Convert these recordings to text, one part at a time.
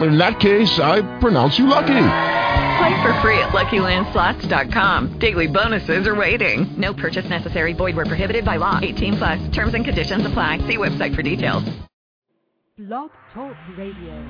in that case, I pronounce you lucky. Play for free at LuckyLandSlots.com. Daily bonuses are waiting. No purchase necessary. Void where prohibited by law. 18 plus. Terms and conditions apply. See website for details. Blog Talk Radio.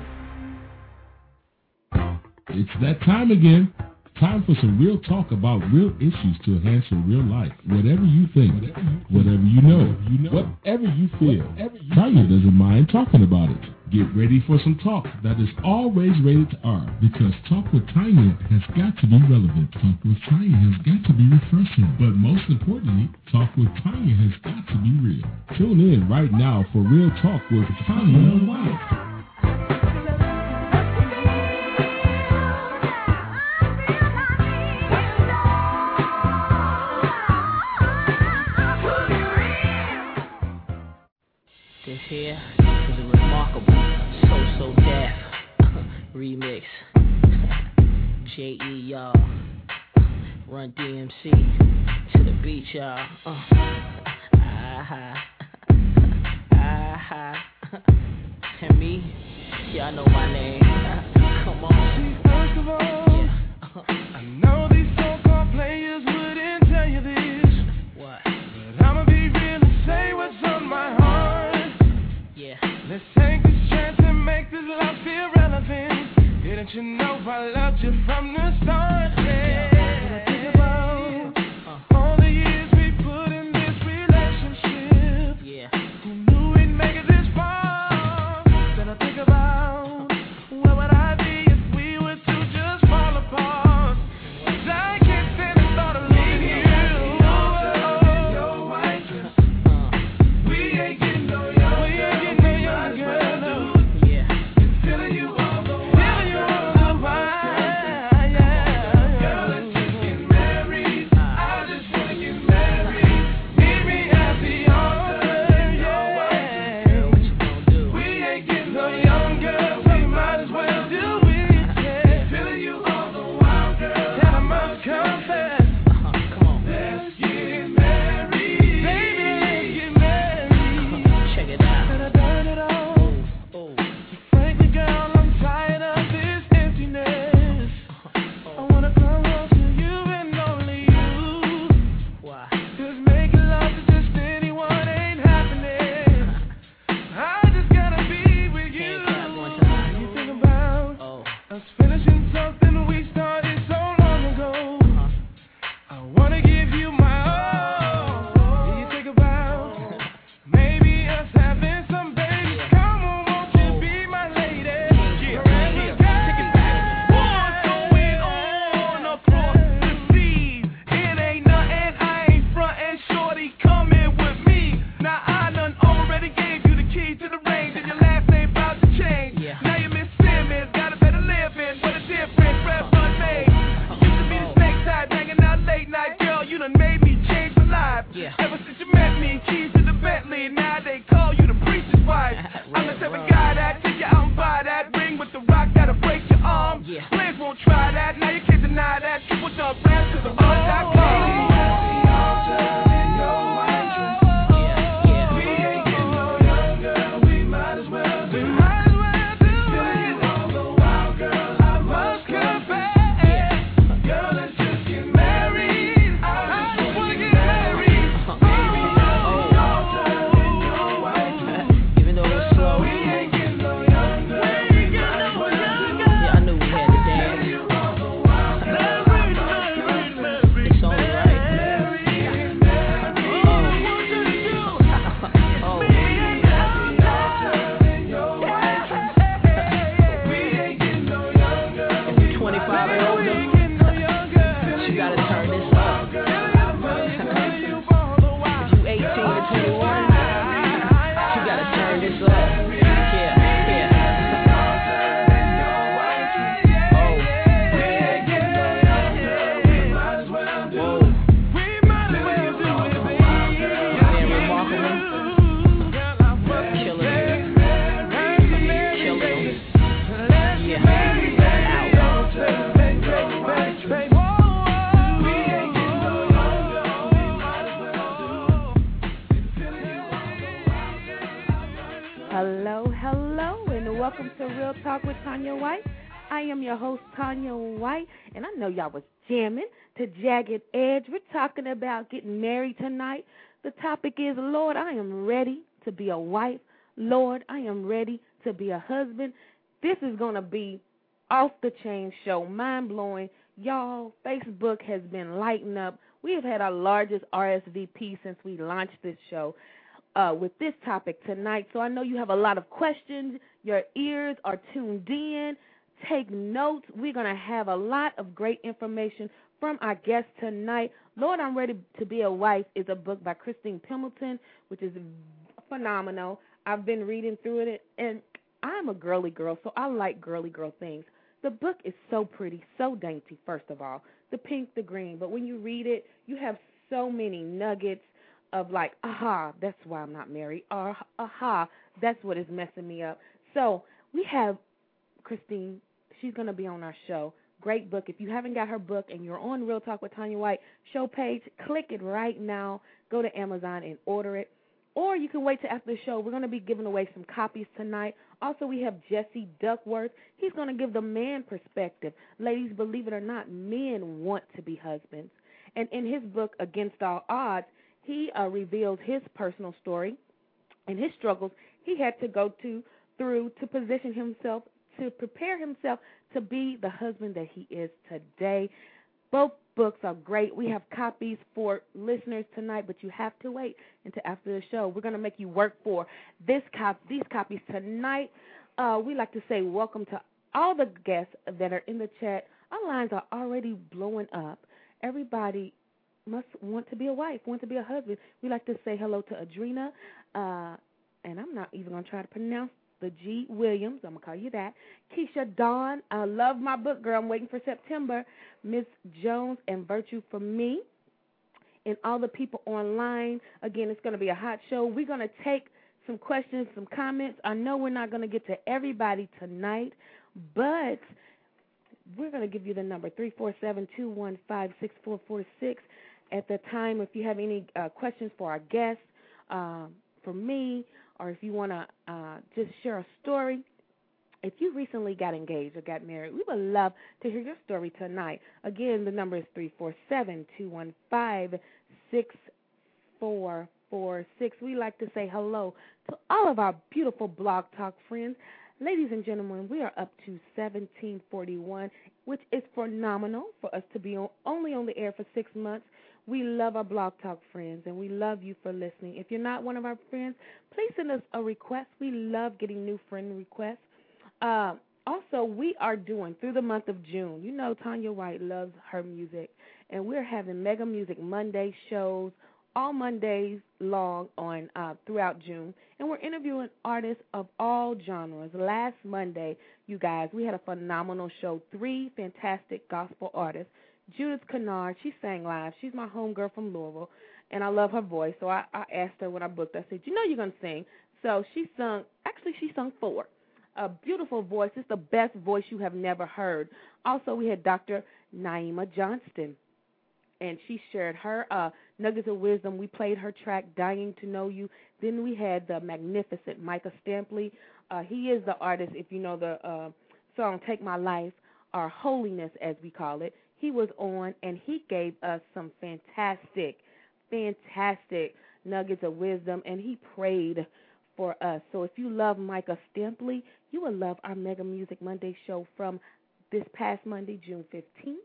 It's that time again. Time for some real talk about real issues to enhance your real life. Whatever you think, whatever you, whatever you know, whatever you feel, whatever you Tanya doesn't mind talking about it. Get ready for some talk that is always rated R because Talk with Tanya has got to be relevant. Talk with Tanya has got to be refreshing. But most importantly, Talk with Tanya has got to be real. Tune in right now for Real Talk with Tanya White. here so deaf. Remix. J.E. y'all. Run DMC. To the beach, y'all. Uh. Ah uh-huh. ha. Uh-huh. And me? Y'all know my name. Come on. First of all, yeah. I know these. that you know I loved you from the start. Yeah. Y'all was jamming to Jagged Edge. We're talking about getting married tonight. The topic is, Lord, I am ready to be a wife. Lord, I am ready to be a husband. This is going to be off the chain show, mind blowing. Y'all, Facebook has been lighting up. We have had our largest RSVP since we launched this show uh, with this topic tonight. So I know you have a lot of questions. Your ears are tuned in. Take notes. We're going to have a lot of great information from our guest tonight. Lord, I'm Ready to Be a Wife is a book by Christine Pembleton, which is phenomenal. I've been reading through it, and I'm a girly girl, so I like girly girl things. The book is so pretty, so dainty, first of all. The pink, the green. But when you read it, you have so many nuggets of like, aha, that's why I'm not married, or aha, that's what is messing me up. So we have Christine. She's going to be on our show. Great book. If you haven't got her book and you're on Real Talk with Tanya White show page, click it right now. Go to Amazon and order it. Or you can wait till after the show. We're going to be giving away some copies tonight. Also, we have Jesse Duckworth. He's going to give the man perspective. Ladies, believe it or not, men want to be husbands. And in his book, Against All Odds, he uh, revealed his personal story and his struggles he had to go to through to position himself to prepare himself to be the husband that he is today. Both books are great. We have copies for listeners tonight, but you have to wait until after the show. We're going to make you work for this cop these copies tonight. Uh, we like to say welcome to all the guests that are in the chat. Our lines are already blowing up. Everybody must want to be a wife, want to be a husband. We like to say hello to Adrena, uh, and I'm not even going to try to pronounce the G Williams. I'm gonna call you that. Keisha Dawn, I love my book, girl. I'm waiting for September. Miss Jones and Virtue for me, and all the people online. Again, it's gonna be a hot show. We're gonna take some questions, some comments. I know we're not gonna get to everybody tonight, but we're gonna give you the number three four seven two one five six four four six. At the time, if you have any uh, questions for our guests, uh, for me, or if you want to uh, just share a story, if you recently got engaged or got married, we would love to hear your story tonight. Again, the number is three four seven two one five six four four six. We like to say hello to all of our beautiful blog talk friends. Ladies and gentlemen, we are up to 1741, which is phenomenal for us to be on, only on the air for six months. We love our Blog Talk friends, and we love you for listening. If you're not one of our friends, please send us a request. We love getting new friend requests. Uh, also, we are doing through the month of June. You know, Tanya White loves her music, and we're having Mega Music Monday shows all Mondays long on uh, throughout June, and we're interviewing artists of all genres. Last Monday, you guys, we had a phenomenal show. Three fantastic gospel artists Judith Kennard, she sang live. She's my homegirl from Louisville, and I love her voice. So I, I asked her when I booked. I said, "You know you're gonna sing." So she sung. Actually, she sung four. A beautiful voice. It's the best voice you have never heard. Also, we had Dr. Naima Johnston, and she shared her uh, nuggets of wisdom. We played her track "Dying to Know You." Then we had the magnificent Micah Stampley. Uh, he is the artist. If you know the uh, song "Take My Life." or holiness as we call it he was on and he gave us some fantastic, fantastic nuggets of wisdom and he prayed for us. So if you love Micah Stampley, you will love our Mega Music Monday show from this past Monday, June 15th.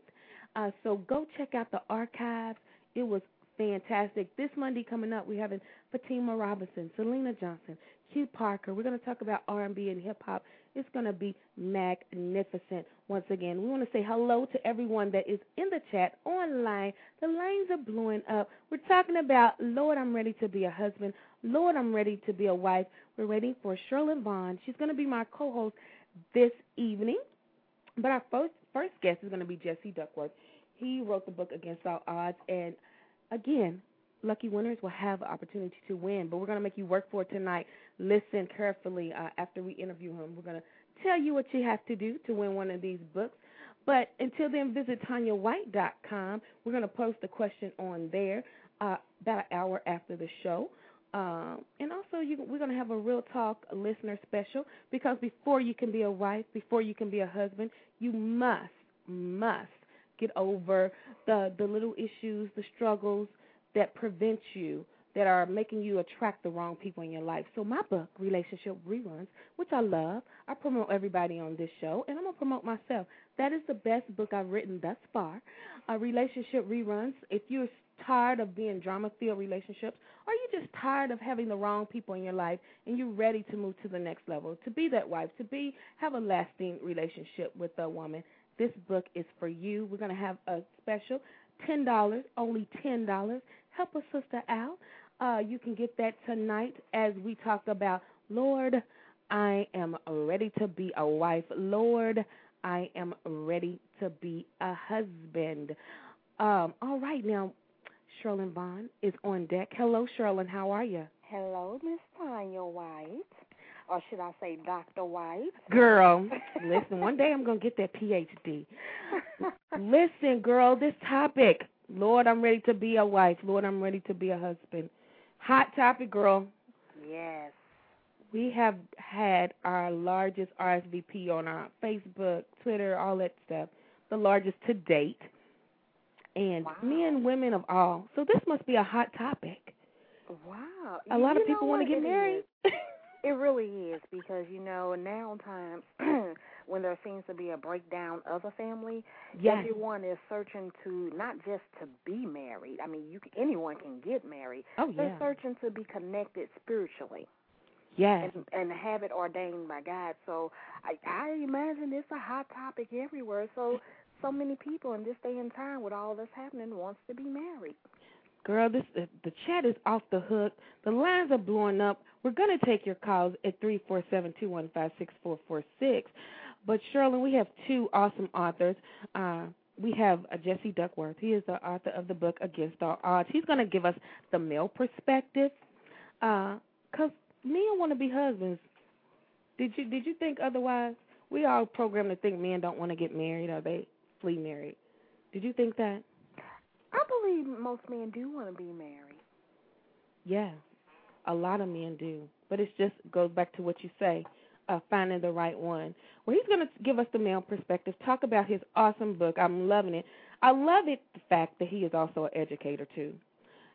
Uh, so go check out the archives. It was fantastic. This Monday coming up, we're having Fatima Robinson, Selena Johnson, Hugh Parker. We're going to talk about R&B and hip hop. It's going to be magnificent. Once again, we want to say hello to everyone that is in the chat online. The lines are blowing up. We're talking about Lord, I'm ready to be a husband. Lord, I'm ready to be a wife. We're waiting for Shirley Vaughn. She's going to be my co-host this evening. But our first first guest is going to be Jesse Duckworth. He wrote the book Against All Odds, and again, lucky winners will have the opportunity to win. But we're going to make you work for it tonight. Listen carefully uh, after we interview him. We're going to tell you what you have to do to win one of these books. But until then, visit TanyaWhite.com. We're going to post a question on there uh, about an hour after the show. Um, and also, you, we're going to have a real talk listener special because before you can be a wife, before you can be a husband, you must, must get over the the little issues, the struggles that prevent you, that are making you attract the wrong people in your life. So my book, Relationship Reruns, which I love, I promote everybody on this show, and I'm gonna promote myself. That is the best book I've written thus far. Uh, relationship Reruns. If you're tired of being drama-filled relationships, or you're just tired of having the wrong people in your life, and you're ready to move to the next level, to be that wife, to be have a lasting relationship with a woman, this book is for you. We're gonna have a special ten dollars, only ten dollars. Help a sister out. Uh, you can get that tonight as we talk about Lord, I am ready to be a wife. Lord, I am ready to be a husband. Um, all right, now Sherlyn Vaughn is on deck. Hello, Sherlyn. How are you? Hello, Miss Tanya White. Or should I say Dr. White? Girl, listen, one day I'm going to get that PhD. listen, girl, this topic. Lord, I'm ready to be a wife. Lord, I'm ready to be a husband. Hot topic, girl. Yes. We have had our largest RSVP on our Facebook, Twitter, all that stuff, the largest to date. And wow. men, women of all. So this must be a hot topic. Wow. A lot you of people want to get married. It really is because you know now times when there seems to be a breakdown of a family, yes. everyone is searching to not just to be married. I mean, you can, anyone can get married. Oh yeah. They're searching to be connected spiritually Yes. and and have it ordained by God. So I I imagine it's a hot topic everywhere. So so many people in this day and time with all that's happening wants to be married. Girl, this uh, the chat is off the hook. The lines are blowing up. We're gonna take your calls at three four seven two one five six four four six. But Sherlyn, we have two awesome authors. Uh, we have uh, Jesse Duckworth. He is the author of the book Against All Odds. He's going to give us the male perspective, because men want to be husbands. Did you did you think otherwise? We all programmed to think men don't want to get married or they flee married. Did you think that? I believe most men do want to be married. Yeah, a lot of men do, but it just goes back to what you say, uh, finding the right one. Well, he's going to give us the male perspective, talk about his awesome book. I'm loving it. I love it the fact that he is also an educator too,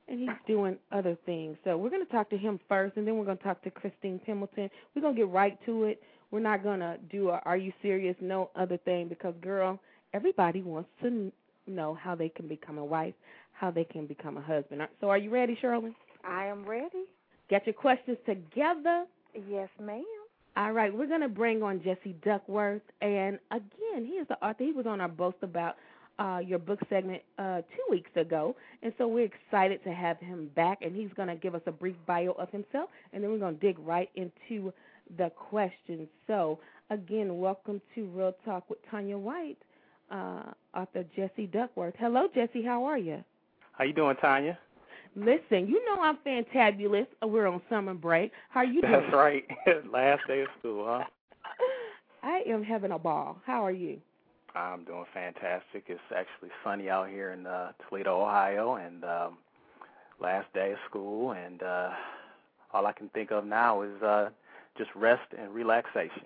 and he's doing other things. So we're going to talk to him first, and then we're going to talk to Christine Pembleton. We're going to get right to it. We're not going to do a "Are you serious?" No other thing because, girl, everybody wants to know how they can become a wife, how they can become a husband. So, are you ready, Shirley? I am ready. Get your questions together. Yes, ma'am. All right, we're going to bring on Jesse Duckworth. And again, he is the author. He was on our Boast About uh, Your Book segment uh, two weeks ago. And so we're excited to have him back. And he's going to give us a brief bio of himself. And then we're going to dig right into the questions. So, again, welcome to Real Talk with Tanya White, uh, author Jesse Duckworth. Hello, Jesse. How are you? How you doing, Tanya? Listen, you know I'm fantabulous. We're on summer break. How are you doing? That's right. Last day of school, huh? I am having a ball. How are you? I'm doing fantastic. It's actually sunny out here in uh, Toledo, Ohio, and um, last day of school, and uh, all I can think of now is uh, just rest and relaxation.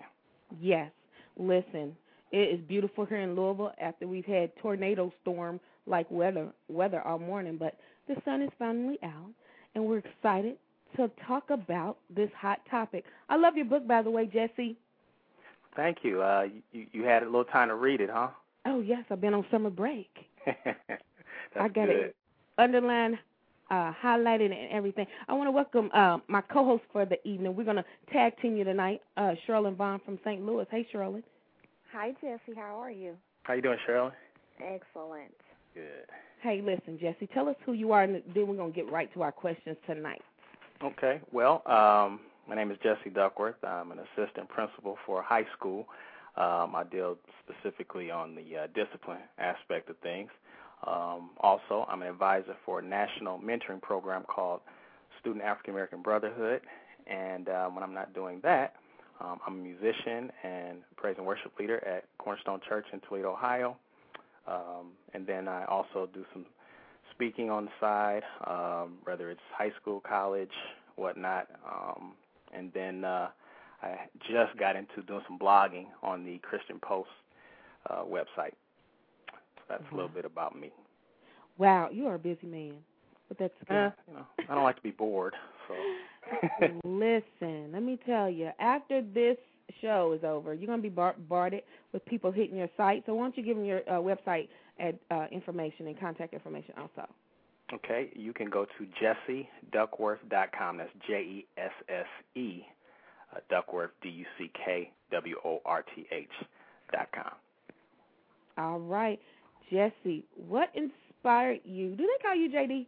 Yes. Listen, it is beautiful here in Louisville after we've had tornado storm like weather weather all morning, but the sun is finally out, and we're excited to talk about this hot topic. I love your book, by the way, Jesse. Thank you. Uh, you you had a little time to read it, huh? Oh yes, I've been on summer break. That's I got good. it underlined, uh, highlighted, and everything. I want to welcome uh, my co-host for the evening. We're going to tag team you tonight, uh, Sherlyn Vaughn from St. Louis. Hey, Sherlyn. Hi, Jesse. How are you? How you doing, Shirley? Excellent. Good. Hey, listen, Jesse, tell us who you are, and then we're going to get right to our questions tonight. Okay. Well, um, my name is Jesse Duckworth. I'm an assistant principal for a high school. Um, I deal specifically on the uh, discipline aspect of things. Um, also, I'm an advisor for a national mentoring program called Student African American Brotherhood. And uh, when I'm not doing that, um, I'm a musician and praise and worship leader at Cornerstone Church in Toledo, Ohio. Um, and then I also do some speaking on the side, um, whether it's high school, college, whatnot. Um, and then uh, I just got into doing some blogging on the Christian Post uh, website. So that's a little bit about me. Wow, you are a busy man, but that's good. Eh, you know, I don't like to be bored, so Listen, let me tell you. After this show is over, you're gonna be bar- bombarded with people hitting your site. So why don't you give them your uh, website ad, uh, information and contact information also? Okay, you can go to jesseduckworth.com. That's J E S S E uh, Duckworth D U C K W O R T H dot com. All right, Jesse, what inspired you? Do they call you JD?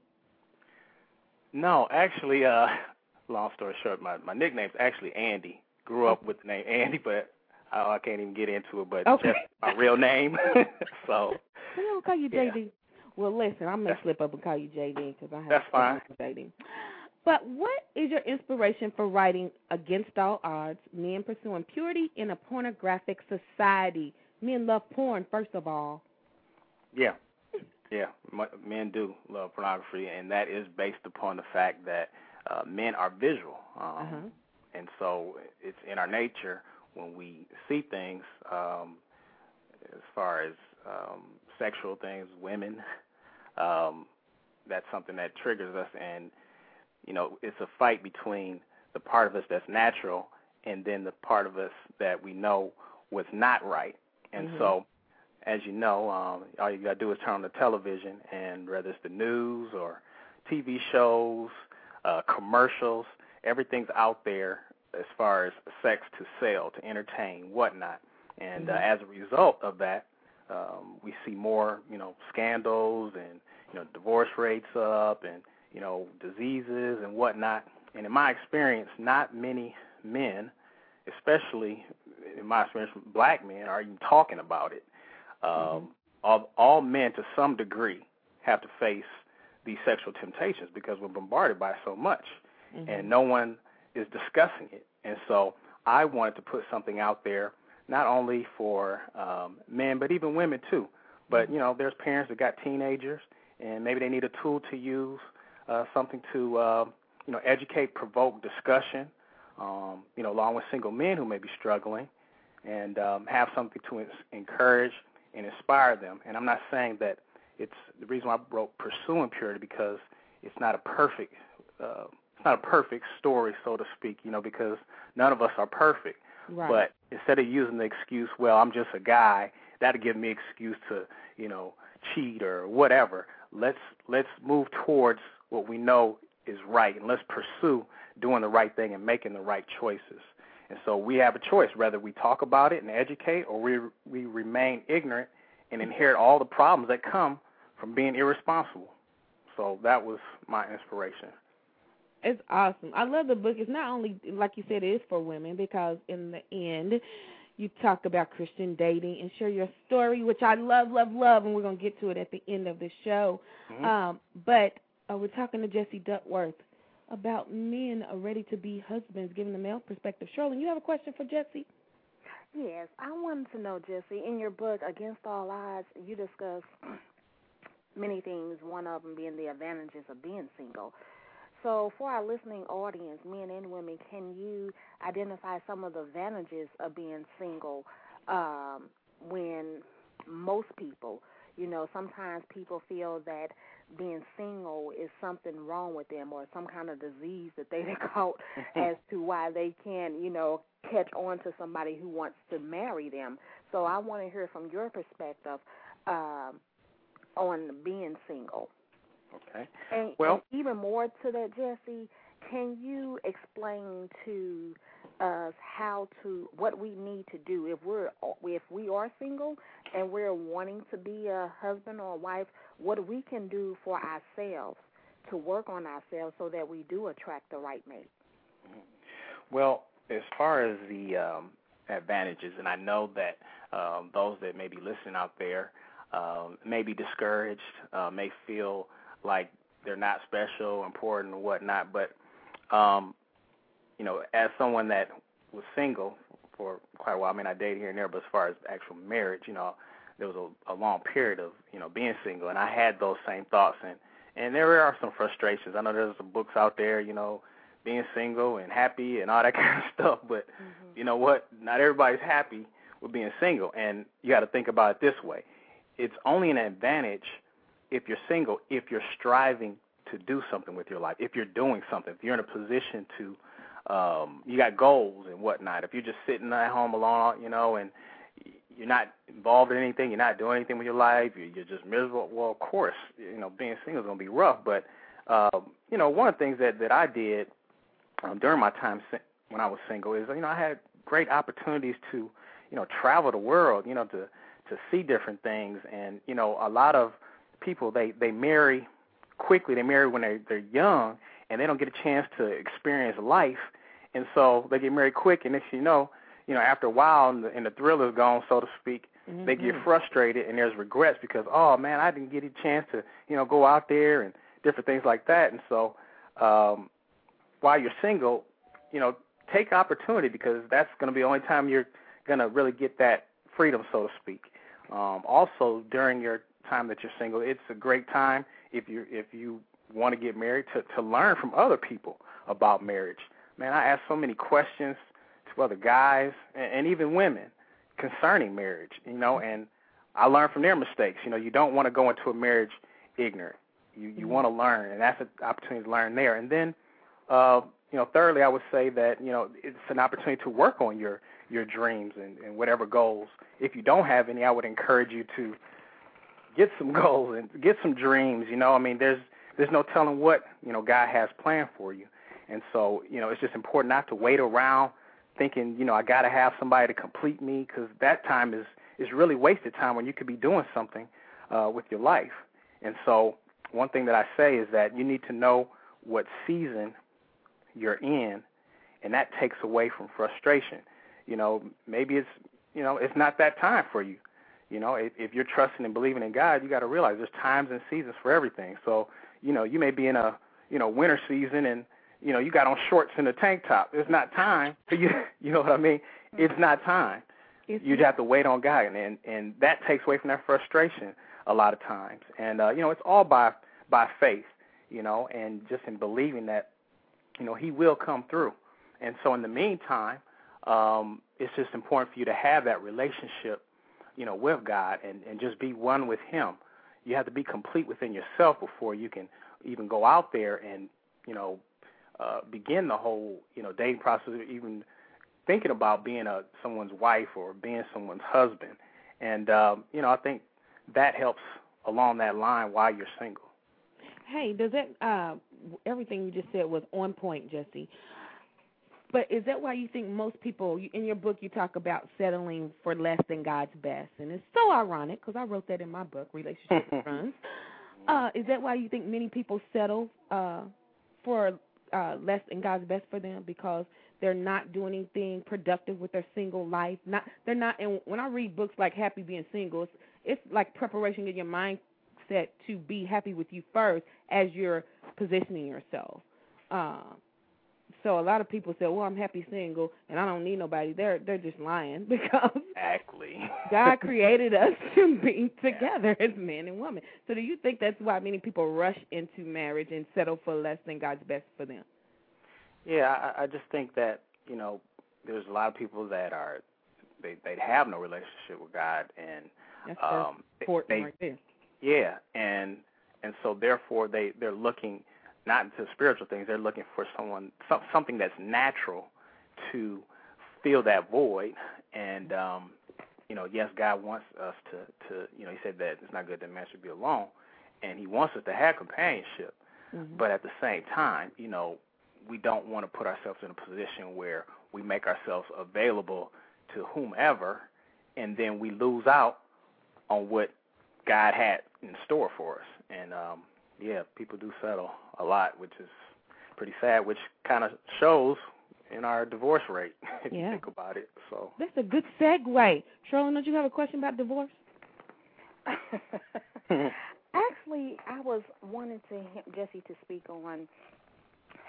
No, actually, uh, long story short, my my nickname's actually Andy. Grew up with the name Andy, but I, I can't even get into it. But Okay. just my real name. so They don't call you Yeah. JD. Well, listen, I may slip up and call you JD because I have That's fine. JD. But what is your inspiration for writing Against All Odds, Men Pursuing Purity in a Pornographic Society? Men love porn, first of all. Yeah, yeah, men do love pornography, and that is based upon the fact that uh, men are visual, um, Uh-huh. And so it's in our nature when we see things, um, as far as um, sexual things, women, um, that's something that triggers us, and you know, it's a fight between the part of us that's natural and then the part of us that we know was not right, and Mhm. so as you know, um, all you gotta do is turn on the television, and whether it's the news or TV shows, uh, commercials, everything's out there as far as sex to sell, to entertain, whatnot. And uh, Mhm. as a result of that, um, we see more, you know, scandals and you know divorce rates up, and you know diseases and whatnot. And in my experience, not many men, especially in my experience, black men, are even talking about it um, all, all men to some degree have to face these sexual temptations because we're bombarded by so much, and no one is discussing it. And so I wanted to put something out there, not only for um, men but even women too. But you know, there's parents that got teenagers, and maybe they need a tool to use, uh, something to uh, you know educate, provoke discussion. Um, you know, along with single men who may be struggling, and um, have something to ins- encourage and inspire them. And I'm not saying that it's the reason why I wrote Pursuing Purity because it's not a perfect uh, not a perfect story, so to speak. You know, because none of us are perfect. Right. But instead of using the excuse, well, I'm just a guy, that'll give me excuse to, you know, cheat or whatever. Let's let's move towards what we know is right and let's pursue doing the right thing and making the right choices. And so we have a choice whether we talk about it and educate or we we remain ignorant and inherit all the problems that come from being irresponsible. So that was my inspiration. It's awesome. I love the book. It's not only like you said, it is for women because in the end, you talk about Christian dating and share your story, which I love, love, love, and we're gonna get to it at the end of the show. Mhm. Um, but uh, we're talking to Jesse Duckworth about men are ready to be husbands, giving the male perspective. Shirley, you have a question for Jesse? Yes, I wanted to know, Jesse, in your book, Against All Odds, you discuss many things, one of them being the advantages of being single. So, for our listening audience, men and women, can you identify some of the advantages of being single um, when most people, you know, sometimes people feel that being single is something wrong with them or some kind of disease that they've caught as to why they can't, you know, catch on to somebody who wants to marry them. So I want to hear from your perspective um, on being single. Okay. And, Well- and even more to that, Jesse, can you explain to us how to what we need to do if we're if we are single and we're wanting to be a husband or a wife, what we can do for ourselves to work on ourselves so that we do attract the right mate. Well, as far as the um, advantages, and I know that um, those that may be listening out there um, may be discouraged, uh, may feel like they're not special, important, or whatnot. But um, you know, as someone that was single for quite a while, I mean, I dated here and there, but as far as actual marriage, you know, there was a, a long period of you know being single, and I had those same thoughts, and and there are some frustrations. I know there's some books out there, you know, being single and happy and all that kind of stuff. But you know what? Not everybody's happy with being single, and you got to think about it this way: it's only an advantage if you're single if you're striving to do something with your life, if you're doing something, if you're in a position to, um, you got goals and whatnot. If you're just sitting at home alone, you know, and you're not involved in anything, you're not doing anything with your life, you're, you're just miserable. Well, of course, you know, being single is to be rough. But um, you know, one of the things that that I did um, during my time when I was single is, you know, I had great opportunities to, you know, travel the world, you know, to to see different things, and you know, a lot of people they they marry quickly. They marry when they they're young, and they don't get a chance to experience life, and so they get married quick, and thing you know, you know, after a while, and the, and the thrill is gone, so to speak. They get Mhm. frustrated, and there's regrets because, oh man, I didn't get a chance to, you know, go out there and different things like that. And so, um, while you're single, you know, take opportunity because that's going to be the only time you're going to really get that freedom, so to speak. Um, also, during your time that you're single, it's a great time if you if you want to get married to to learn from other people about marriage. Man, I ask so many questions to other guys and, and even women concerning marriage, you know, and I learn from their mistakes. You know, you don't want to go into a marriage ignorant. You you want to learn, and that's an opportunity to learn there. And then, uh, you know, thirdly, I would say that you know it's an opportunity to work on your your dreams and, and whatever goals. If you don't have any, I would encourage you to get some goals and get some dreams. You know, I mean, there's there's no telling what you know God has planned for you, and so you know it's just important not to wait around thinking you know I got to have somebody to complete me because that time is is really wasted time when you could be doing something uh, with your life. And so one thing that I say is that you need to know what season you're in, and that takes away from frustration. You know, maybe it's you know it's not that time for you. You know, if, if you're trusting and believing in God, you got to realize there's times and seasons for everything. So, you know, you may be in a you know winter season and you know you got on shorts and a tank top. It's not time for you. You know what I mean? It's not time. You just have to wait on God, and and, and that takes away from that frustration a lot of times. And uh, you know, it's all by by faith. You know, and just in believing that you know He will come through. And so, in the meantime, um, it's just important for you to have that relationship you know, with God and, and just be one with Him. You have to be complete within yourself before you can even go out there and, you know, uh, begin the whole, you know, dating process, or even thinking about being a someone's wife or being someone's husband. And um, you know, I think that helps along that line while you're single. Hey, does that uh everything you just said was on point, Jesse? But is that why you think most people in your book you talk about settling for less than God's best? And it's so ironic because I wrote that in my book, Relationship Reruns. Uh, is that why you think many people settle uh, for uh, less than God's best for them because they're not doing anything productive with their single life? Not they're not. And when I read books like Happy Being Single, it's, it's like preparation in your mindset to be happy with you first as you're positioning yourself. Uh, so a lot of people say, "Well, I'm happy single and I don't need nobody." They're they're just lying because Exactly. God created us to be together as man and woman. So do you think that's why many people rush into marriage and settle for less than God's best for them? Yeah, I, I just think that you know there's a lot of people that are they they have no relationship with God and That's um they- they, right there. Yeah, and and so therefore they they're looking not into spiritual things. They're looking for someone some, something that's natural to fill that void. And um, you know, yes, God wants us to to you know He said that it's not good that man should be alone, and He wants us to have companionship. Mm-hmm. But at the same time, you know, we don't want to put ourselves in a position where we make ourselves available to whomever, and then we lose out on what God had in store for us. And um, yeah, people do settle a lot, which is pretty sad, which kind of shows in our divorce rate if you think about it. So That's a good segue. Charlotte, don't you have a question about divorce? Actually, I was wanting to him, Jesse to speak on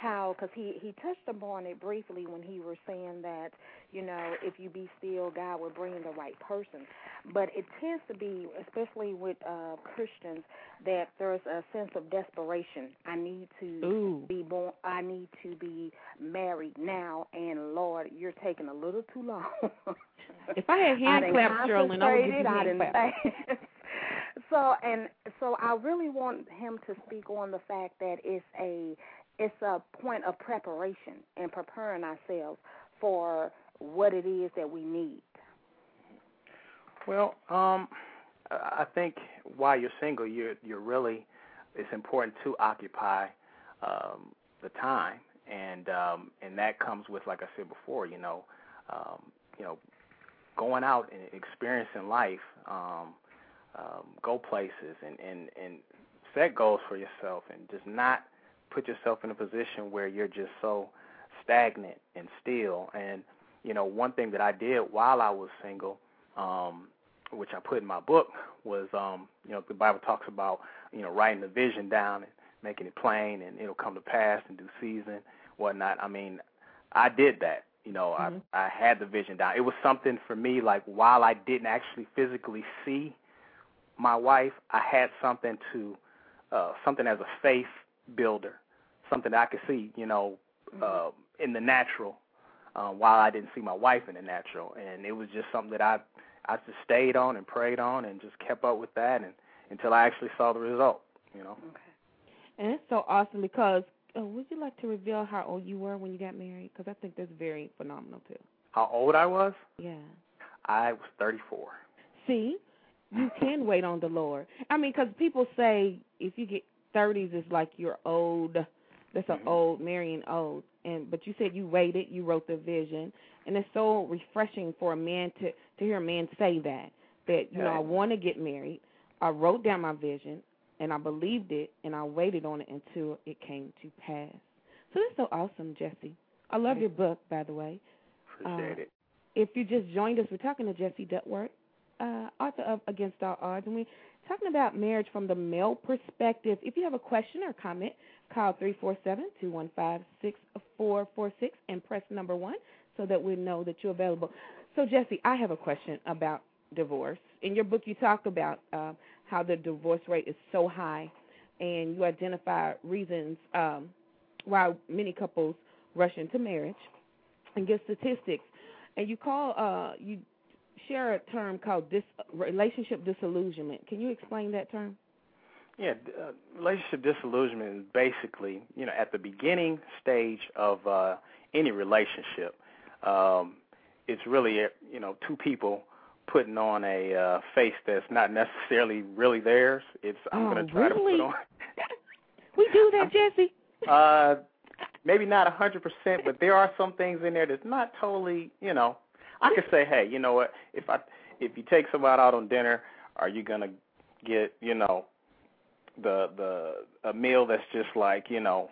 how because he he touched upon it briefly when he was saying that you know if you be still, God will bring the right person. But it tends to be, especially with uh Christians, that there's a sense of desperation. I need to Ooh. be born. I need to be married now, and Lord, you're taking a little too long. If I had hand claps, Geraldine, I would give you hand claps. so and so I really want him to speak on the fact that it's a it's a point of preparation and preparing ourselves for what it is that we need. Well, um, I think while you're single, you're you're really it's important to occupy um, the time, and um, and that comes with, like I said before, you know, um, you know, going out and experiencing life, um, um, go places, and and and set goals for yourself, and just not put yourself in a position where you're just so stagnant and still. And you know, one thing that I did while I was single. Um, which I put in my book was um, you know, the Bible talks about, you know, writing the vision down and making it plain and it'll come to pass in due season, whatnot. I mean, I did that. You know, Mhm. I I had the vision down. It was something for me like while I didn't actually physically see my wife, I had something to uh something as a faith builder, something that I could see, you know, uh in the natural, uh, while I didn't see my wife in the natural. And it was just something that I I just stayed on and prayed on and just kept up with that and until I actually saw the result, you know. Okay. And it's so awesome because uh, would you like to reveal how old you were when you got married? Because I think that's very phenomenal too. How old I was? Yeah. I was 34. See, you can wait on the Lord. I mean, because people say if you get 30s, is like you're old. That's an old marrying old. And but you said you waited, you wrote the vision, and it's so refreshing for a man to to hear a man say that. That you know, I want to get married. I wrote down my vision, and I believed it, and I waited on it until it came to pass. So that's so awesome, Jesse. I love your book, by the way. Appreciate Uh, it. If you just joined us, we're talking to Jesse Duckworth, uh, author of Against All Odds, and we're talking about marriage from the male perspective. If you have a question or comment, call three four seven two one five six four four six and press number one so that we know that you're available. So, Jesse, I have a question about divorce. In your book, you talk about uh, how the divorce rate is so high, and you identify reasons um, why many couples rush into marriage and give statistics. And you call uh, you share a term called dis- relationship disillusionment. Can you explain that term? Yeah, uh, relationship disillusionment is basically, you know, at the beginning stage of uh, any relationship. Um, it's really, uh, you know, two people putting on a uh, face that's not necessarily really theirs. It's I'm Oh, going to try really? to put on. We do that, Jesse. Uh, maybe not a hundred percent, but there are some things in there that's not totally, you know. I could say, hey, you know what? If I if you take somebody out on dinner, are you gonna get, you know, the the a meal that's just like, you know,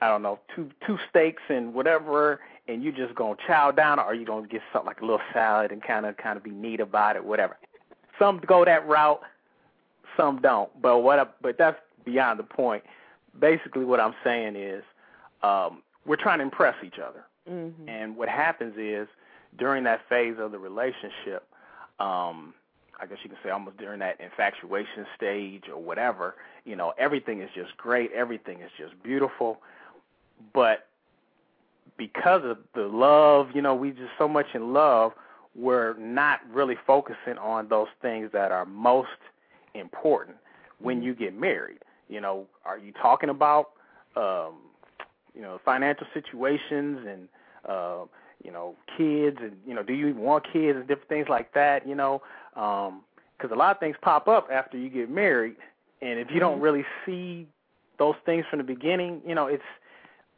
I don't know, two two steaks and whatever, and you just gonna chow down, or are you gonna get something like a little salad and kind of kind of be neat about it, whatever. Some go that route, some don't. But what? I, but that's beyond the point. Basically, what I'm saying is, um, we're trying to impress each other. Mm-hmm. And what happens is during that phase of the relationship, um, I guess you can say almost during that infatuation stage or whatever, you know, everything is just great, everything is just beautiful. But because of the love, you know, we just so much in love, we're not really focusing on those things that are most important when you get married. You know, are you talking about um you know, financial situations and uh, you know, kids and you know, do you even want kids and different things like that, you know? Um cuz a lot of things pop up after you get married and if you don't really see those things from the beginning, you know, it's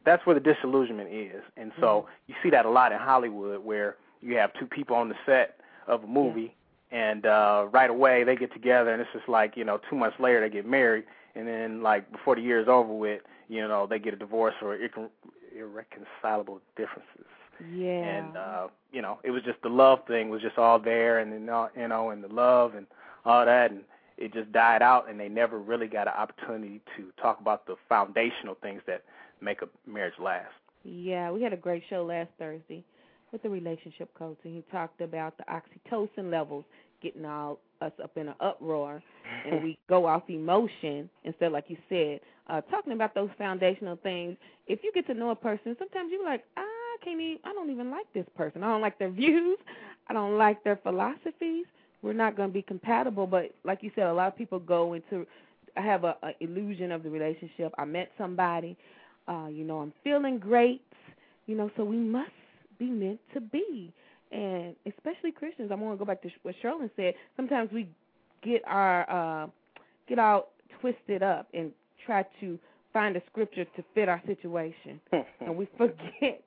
that's where the disillusionment is. And so you see that a lot in Hollywood where you have two people on the set of a movie and uh right away they get together and it's just like, you know, 2 months later they get married and then like before the year is over with, you know, they get a divorce or irrecon- irreconcilable differences. Yeah. And uh, you know, it was just the love thing was just all there and then uh, you know, and the love and all that and it just died out and they never really got an opportunity to talk about the foundational things that make a marriage last. Yeah, we had a great show last Thursday with the relationship coach, and he talked about the oxytocin levels getting all us up in an uproar, and we go off emotion instead, like you said, uh, talking about those foundational things. If you get to know a person, sometimes you're like, "Ah, I can't even, I don't even like this person. I don't like their views. I don't like their philosophies. We're not going to be compatible. But like you said, a lot of people go into, I have a, a illusion of the relationship. I met somebody, uh, you know, I'm feeling great, you know, so we must be meant to be. And especially Christians, I want to go back to what Sherlyn said. Sometimes we get our uh, get all twisted up and try to find a scripture to fit our situation, and we forget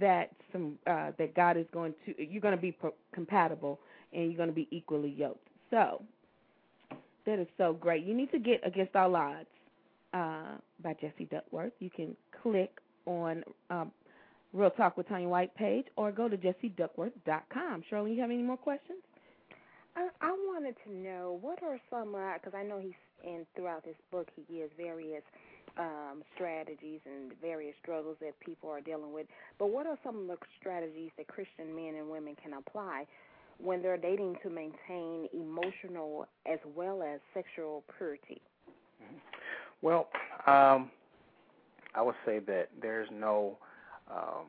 that some uh, that God is going to you're going to be pro- compatible and you're going to be equally yoked. So that is so great. You need to get Against All Odds uh, by Jesse Duckworth. You can click on um, Real Talk with Tanya White page or go to jesseduckworth.com. Shirley, you have any more questions? I, I wanted to know what are some because I know he's in throughout this book he gives various um, strategies and various struggles that people are dealing with. But what are some of the strategies that Christian men and women can apply when they're dating to maintain emotional as well as sexual purity? Well, um, I would say that there's no um,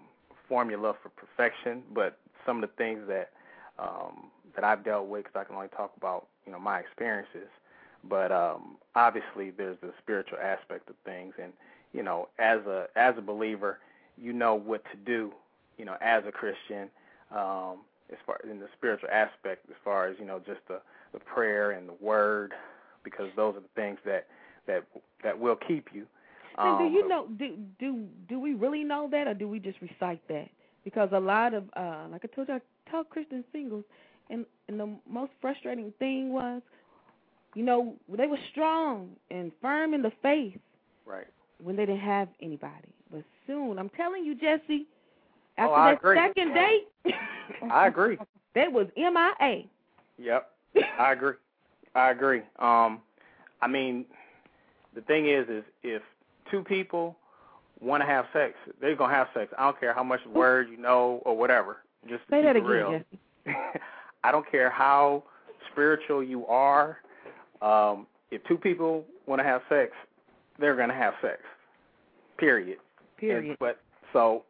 formula for perfection, but some of the things that um, that I've dealt with, because I can only talk about you know my experiences. But um, obviously, there's the spiritual aspect of things, and you know, as a as a believer, you know what to do. You know, as a Christian, um, as far in the spiritual aspect, as far as you know, just the the prayer and the word, because those are the things that that that will keep you. And do Um, you know do do do we really know that or do we just recite that? Because a lot of uh like I told you I tell Christian singles and and the most frustrating thing was you know, they were strong and firm in the faith Right. when they didn't have anybody. But soon, I'm telling you, Jesse, Oh, after I that agree. second date, I agree. that was MIA. Yep. I agree. I agree. Um I mean the thing is is if two people want to have sex, they're gonna have sex. I don't care how much word you know or whatever. Just Say that again, real. Jesse. I don't care how spiritual you are. Um, if two people want to have sex, they're going to have sex. Period. Period. And, but so,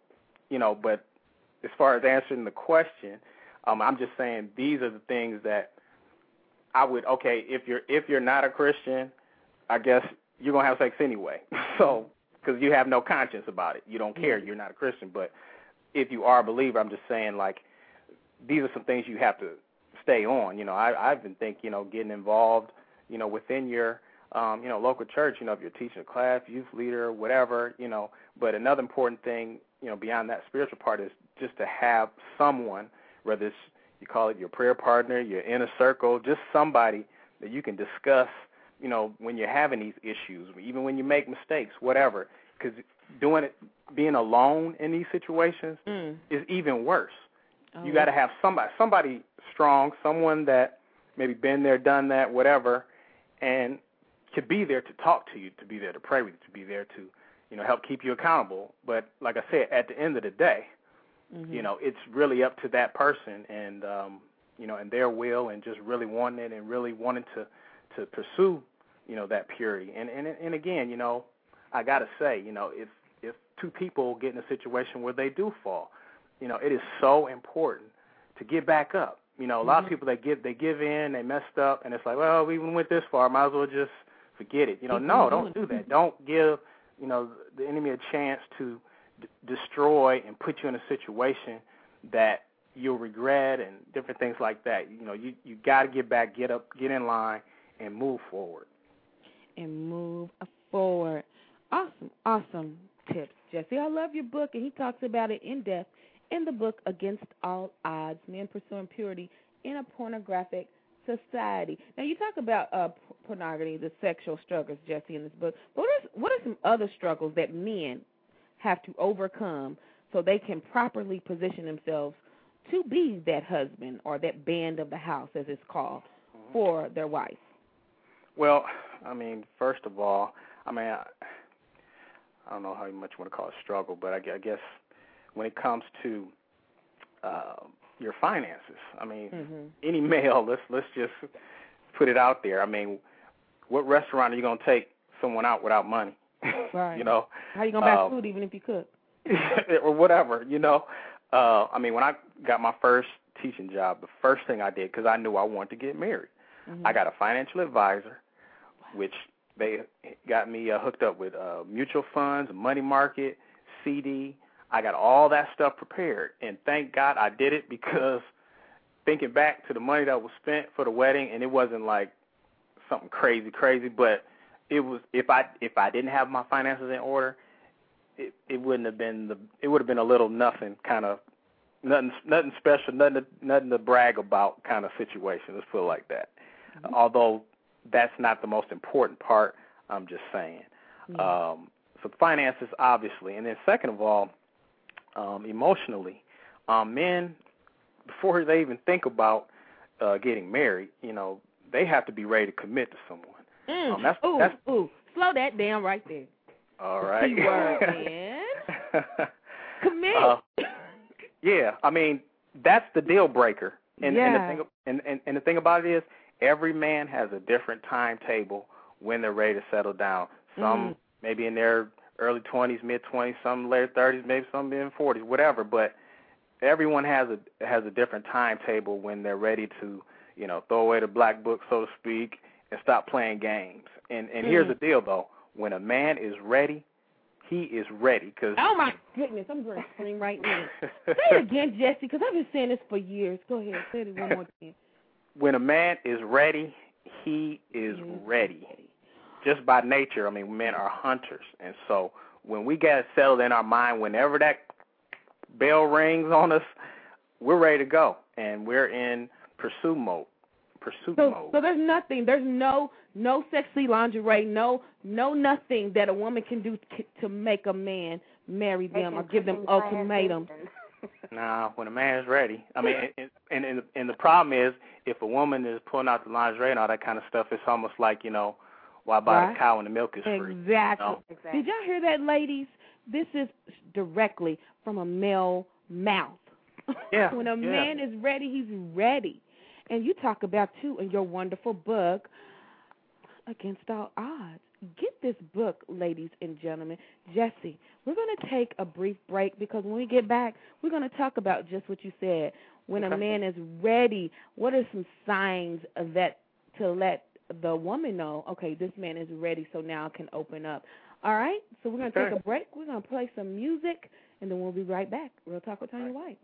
you know, but as far as answering the question, um, I'm just saying these are the things that I would. Okay, if you're if you're not a Christian, I guess you're gonna have sex anyway. so because you have no conscience about it, you don't care. You're not a Christian. But if you are a believer, I'm just saying like these are some things you have to stay on. You know, I I've been thinking, you know, getting involved, you know, within your um, you know, local church, you know, if you're teaching a class, youth leader, whatever, you know, but another important thing, you know, beyond that spiritual part is just to have someone, whether it's you call it your prayer partner, your inner circle, just somebody that you can discuss, you know, when you're having these issues, even when you make mistakes, whatever, because doing it, being alone in these situations Mm. is even worse. Oh, you got to have somebody, somebody strong, someone that maybe been there, done that, whatever, and to be there to talk to you, to be there to pray with you, to be there to, you know, help keep you accountable. But like I said, at the end of the day, Mhm. you know, it's really up to that person and um, you know, and their will and just really wanting it and really wanting to to pursue, you know, that purity. And and and again, you know, I got to say, you know, if if two people get in a situation where they do fall, you know, it is so important to get back up. You know, a lot of Mhm. people they give they give in, they messed up, and it's like, well, we even went this far, might as well just forget it. You know, no, don't do that. Don't give you know the enemy a chance to d- destroy and put you in a situation that you'll regret and different things like that. You know, you you got to get back, get up, get in line, and move forward. and move forward. Awesome, awesome tips, Jesse. I love your book, and he talks about it in depth in the book Against All Odds: Men Pursuing Purity in a Pornographic Society. Now, you talk about uh, pornography, the sexual struggles, Jesse, in this book. But what are what are some other struggles that men have to overcome so they can properly position themselves to be that husband or that band of the house, as it's called, for their wife? Well, I mean, first of all, I mean, I, I don't know how much you want to call it struggle, but I, I guess when it comes to uh, your finances, I mean, Mhm. any male, let's let's just put it out there. I mean, what restaurant are you gonna take someone out without money? Right. you know, How you gonna buy uh, food even if you cook? or whatever, you know. Uh, I mean, when I got my first teaching job, the first thing I did because I knew I wanted to get married, Mhm. I got a financial advisor, which they got me uh, hooked up with uh, mutual funds, money market, CD. I got all that stuff prepared, and thank God I did it because thinking back to the money that was spent for the wedding, and it wasn't like something crazy, crazy, but it was if I if I didn't have my finances in order, it it wouldn't have been the it would have been a little nothing kind of nothing nothing special, nothing to, nothing to brag about kind of situation. Let's put it like that. Although that's not the most important part, I'm just saying. Um, so finances, obviously, and then second of all, um, emotionally, um, men before they even think about uh, getting married, you know, they have to be ready to commit to someone. Mm. Um, that's- ooh, that's- ooh, slow that down right there. All right. Key word, man. Commit. Uh, yeah, I mean that's the deal breaker. And, and the Yeah. thing and, and and the thing about it is every man has a different timetable when they're ready to settle down. Some Mhm. maybe in their early twenties, mid twenties, some later thirties, maybe some in forties, whatever. But everyone has a has a different timetable when they're ready to, you know, throw away the black book, so to speak, and stop playing games. And and here's Mhm. the deal though: when a man is ready, he is ready. Cause Oh my goodness, I'm going to scream right now. Say it again, Jesse, because I've been saying this for years. Go ahead, say it one more time. when a man is ready, he is ready. Just by nature, I mean, men are hunters, and so when we get settled in our mind, whenever that bell rings on us, we're ready to go, and we're in pursuit mode. Pursuit So, mode. so there's nothing, there's no, no sexy lingerie, no, no nothing that a woman can do to, to make a man marry them or give them ultimatums. Nah, when a man's ready. I mean, and and and, and the problem is, if a woman is pulling out the lingerie and all that kind of stuff, it's almost like you know, why buy Right. a cow when the milk is free? Exactly. you know? Did y'all hear that, ladies? This is directly from a male mouth. Yeah, when a yeah. man is ready, he's ready. And you talk about too in your wonderful book, Against All Odds. Get this book, ladies and gentlemen. Jesse, we're going to take a brief break because when we get back, we're going to talk about just what you said. When a man is ready, what are some signs of that to let the woman know, okay, this man is ready, so now I can open up. All right? So we're going to Okay. take a break. We're going to play some music, and then we'll be right back. Real Talk with Tanya White.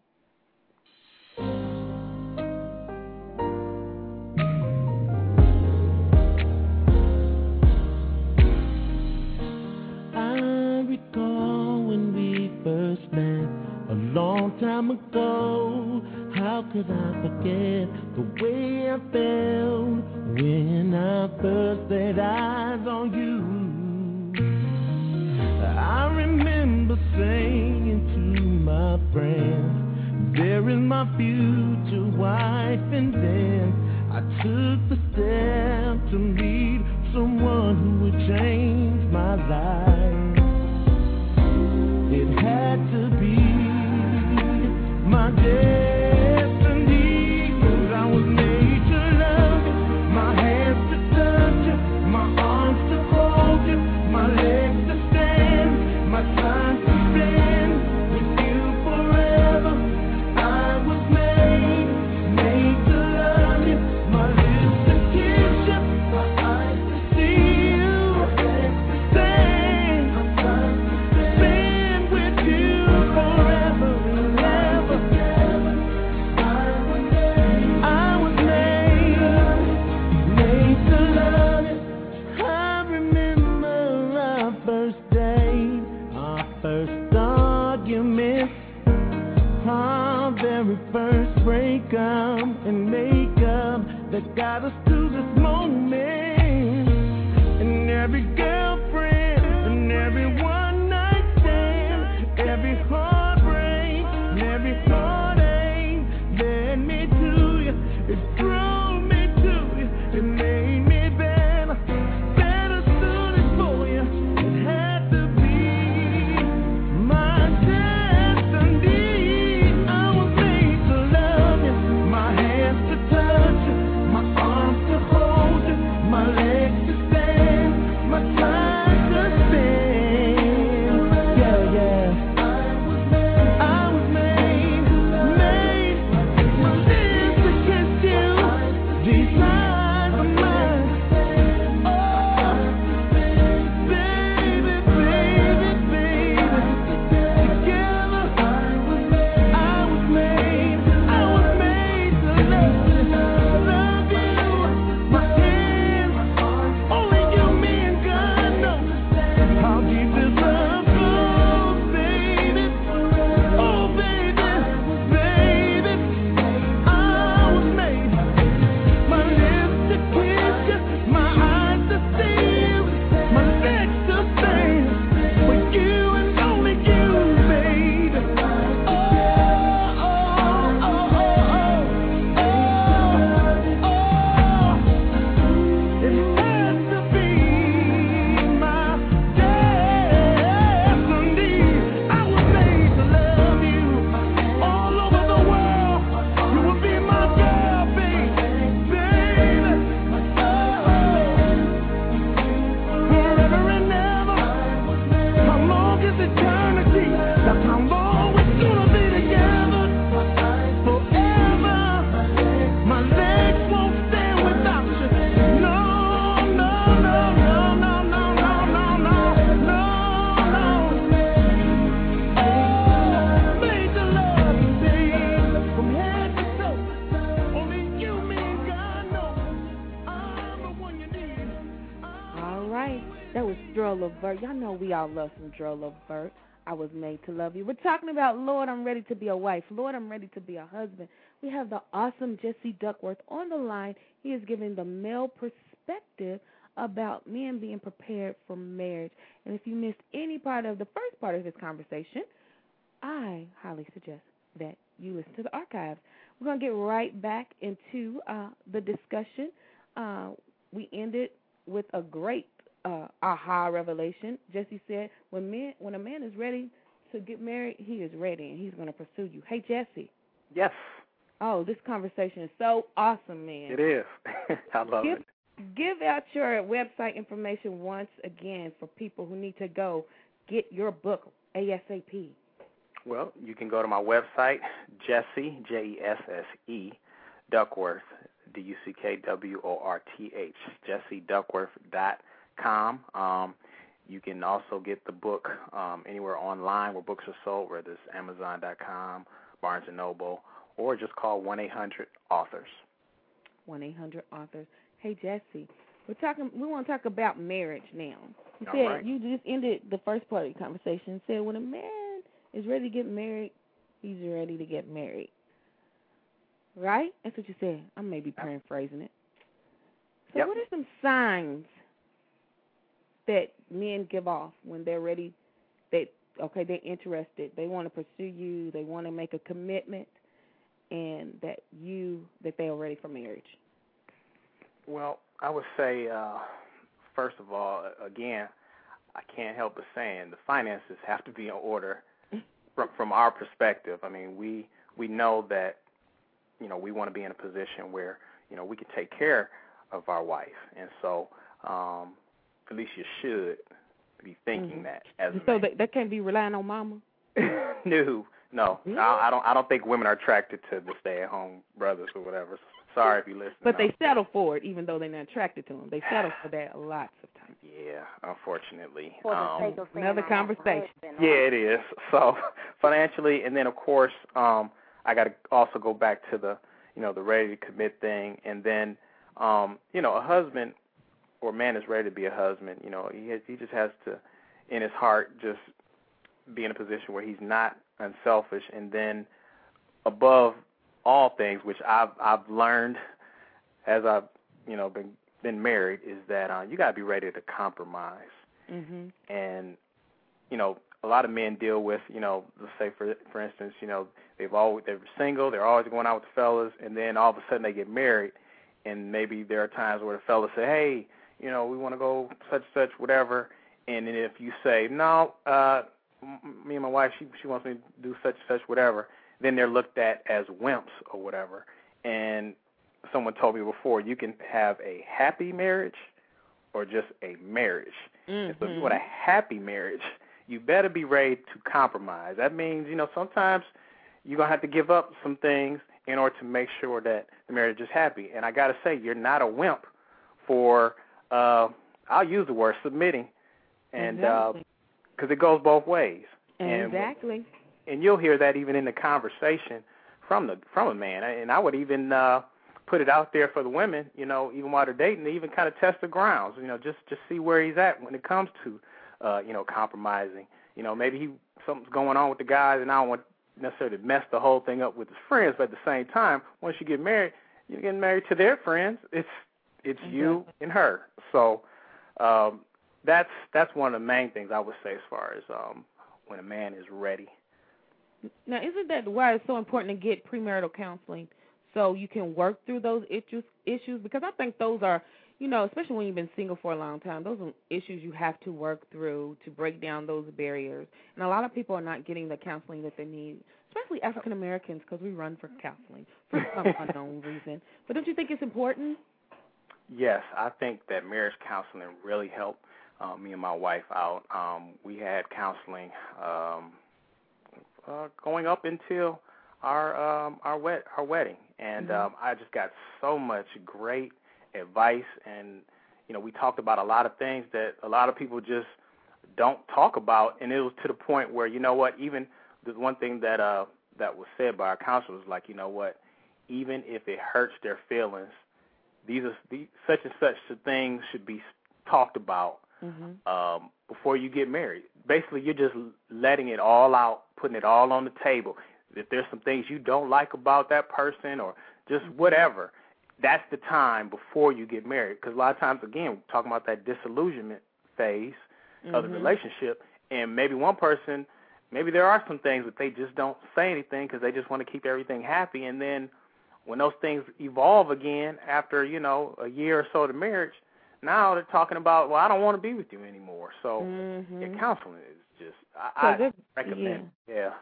I recall when we first met a long time ago. How could I forget the way I felt when I first laid eyes on you? I remember saying to my friends, There is my future wife, and then I took the step to meet someone who would change my life. It had to be my destiny, some Levert. I was made to love you. We're talking about Lord, I'm ready to be a wife. Lord, I'm ready to be a husband. We have the awesome Jesse Duckworth on the line. He is giving the male perspective about men being prepared for marriage. And if you missed any part of the first part of this conversation, I highly suggest that you listen to the archives. We're going to get right back into uh, the discussion. Uh, we ended with a great uh, aha revelation. Jesse said, "When men, when a man is ready to get married, he is ready, and he's going to pursue you." Hey, Jesse. Yes, Oh, this conversation is so awesome, man. it is. I love Give, it. give out your website information once again for people who need to go get your book ASAP. Well, you can go to my website, Jesse J E S S E Duckworth D U C K W O R T H Jesse Duckworth dot com. Um, you can also get the book um, anywhere online where books are sold, whether it's Amazon.com, Barnes and Noble, or just call one eight hundred authors. One eight hundred authors. Hey Jesse, we're talking. We want to talk about marriage now. You All said right. you just ended the first part of the conversation. Said when a man is ready to get married, he's ready to get married. Right? That's what you said. I may be paraphrasing it. So Yep. what are some signs that men give off when they're ready? That okay, they're interested. They want to pursue you. They want to make a commitment, and that you that they are ready for marriage. Well, I would say, uh, first of all, again, I can't help but saying the finances have to be in order from from our perspective. I mean, we we know that you know we want to be in a position where you know we can take care of our wife, and so um, at least you should be thinking Mhm. that as So that that can't be relying on mama. no, no, I, I don't. I don't think women are attracted to the stay-at-home brothers or whatever. Sorry if you listen. But they settle for it, even though they're not attracted to them. They settle for that lots of times. Yeah, unfortunately. For um, sake of saying Another I have a conversation. Yeah, it is. So financially, and then of course, um, I got to also go back to the, you know, the ready to commit thing, and then, um, you know, a husband or a man is ready to be a husband. You know, he has, he just has to, in his heart, just be in a position where he's not unselfish, and then above all things, which I've I've learned as I've you know been been married, is that uh, you got to be ready to compromise Mhm. and you know a lot of men deal with you know let's say for for instance you know they've always they're single they're always going out with the fellas and then all of a sudden they get married and maybe there are times where the fellas say hey you know we want to go such such whatever and then if you say no uh me and my wife she she wants me to do such such whatever then they're looked at as wimps or whatever and someone told me before you can have a happy marriage or just a marriage and so if you want a happy marriage, you better be ready to compromise. That means, you know, sometimes you're gonna have to give up some things in order to make sure that the marriage is happy. And I gotta say, you're not a wimp for uh I'll use the word submitting and exactly. because it goes both ways. And exactly. and you'll hear that even in the conversation from the from a man. And I would even uh put it out there for the women, you know, even while they're dating, to even kind of test the grounds, you know, just just see where he's at when it comes to uh, you know, compromising. You know, maybe he something's going on with the guys and I don't want necessarily to mess the whole thing up with his friends, but at the same time, once you get married, you're getting married to their friends. It's it's you and her. So um that's that's one of the main things I would say as far as um when a man is ready. Now, isn't that why it's so important to get premarital counseling so you can work through those issues? Issues because I think those are, you know, especially when you've been single for a long time, those are issues you have to work through to break down those barriers. And a lot of people are not getting the counseling that they need, especially African Americans, because we run for counseling for some unknown reason. But don't you think it's important? Yes, I think that marriage counseling really helped uh, me and my wife out. Um, we had counseling um, uh, going up until our um, our wed our wedding, and Mhm. um, I just got so much great advice, and you know we talked about a lot of things that a lot of people just don't talk about, and it was to the point where you know what, even the one thing that uh that was said by our counselor was like, you know what, even if it hurts their feelings, these are these, such and such things should be talked about Mhm. um, before you get married. Basically, you're just letting it all out, putting it all on the table. If there's some things you don't like about that person or just whatever, that's the time before you get married. Because a lot of times, again, talking about that disillusionment phase of the Mhm. relationship, and maybe one person, maybe there are some things that they just don't say anything because they just want to keep everything happy, and then when those things evolve again after you know a year or so of marriage, now they're talking about, well, I don't want to be with you anymore. So Mhm. yeah, counseling is just I, So I recommend. Yeah.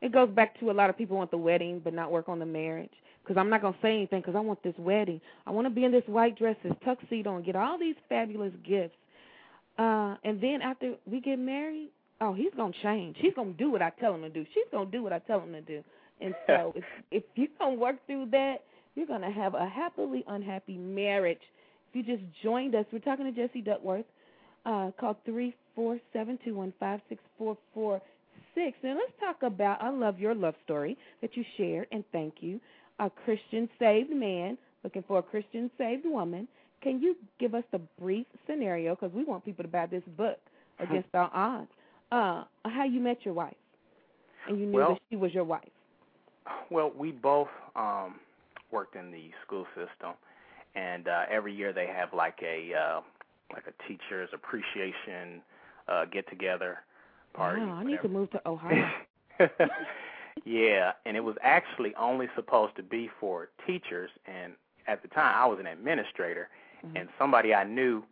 It goes back to a lot of people want the wedding but not work on the marriage. Because I'm not gonna say anything because I want this wedding. I want to be in this white dress, this tuxedo, and get all these fabulous gifts. Uh, and then after we get married, oh, he's gonna change. He's gonna do what I tell him to do. She's gonna do what I tell him to do. And so if if you don't work through that, you're gonna have a happily unhappy marriage. If you just joined us, we're talking to Jesse Duckworth. Uh, call three four seven two one five six four four six. And let's talk about I love your love story that you shared, and thank you. A Christian saved man looking for a Christian saved woman. Can you give us a brief scenario? Because we want people to buy this book against all odds. Uh, how you met your wife, and you knew Well- that she was your wife. Well, we both um worked in the school system, and uh, every year they have like a uh, like a teachers appreciation uh, get together party. wow, I need to move to Ohio. yeah, and it was actually only supposed to be for teachers, and at the time I was an administrator, Mm-hmm. and somebody I knew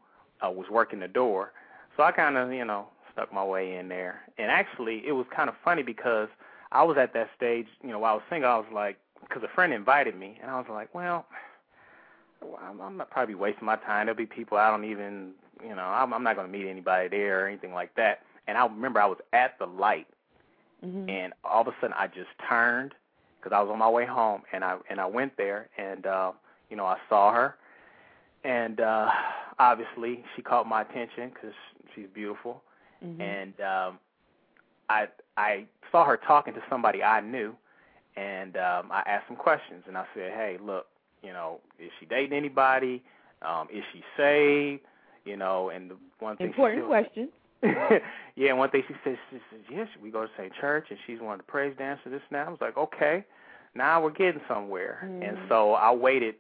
uh, was working the door, so I kind of you know stuck my way in there. And actually, it was kind of funny because I was at that stage, you know, while I was single, I was like, because a friend invited me, and I was like, well, I'm, I'm not probably wasting my time. There'll be people I don't even, you know, I'm, I'm not going to meet anybody there or anything like that. And I remember I was at the light, Mm-hmm. and all of a sudden I just turned because I was on my way home, and I and I went there, and uh, you know, I saw her, and uh, obviously she caught my attention because she's beautiful, Mm-hmm. and um, I I saw her talking to somebody I knew, and um, I asked some questions, and I said, hey, look, you know, is she dating anybody? Um, is she saved? You know, and the one thing Important she question. yeah, and one thing she said, she says, yes, we go to the same church, and she's one of the praise dancers, this and. I was like, okay, now we're getting somewhere. And Mhm. so I waited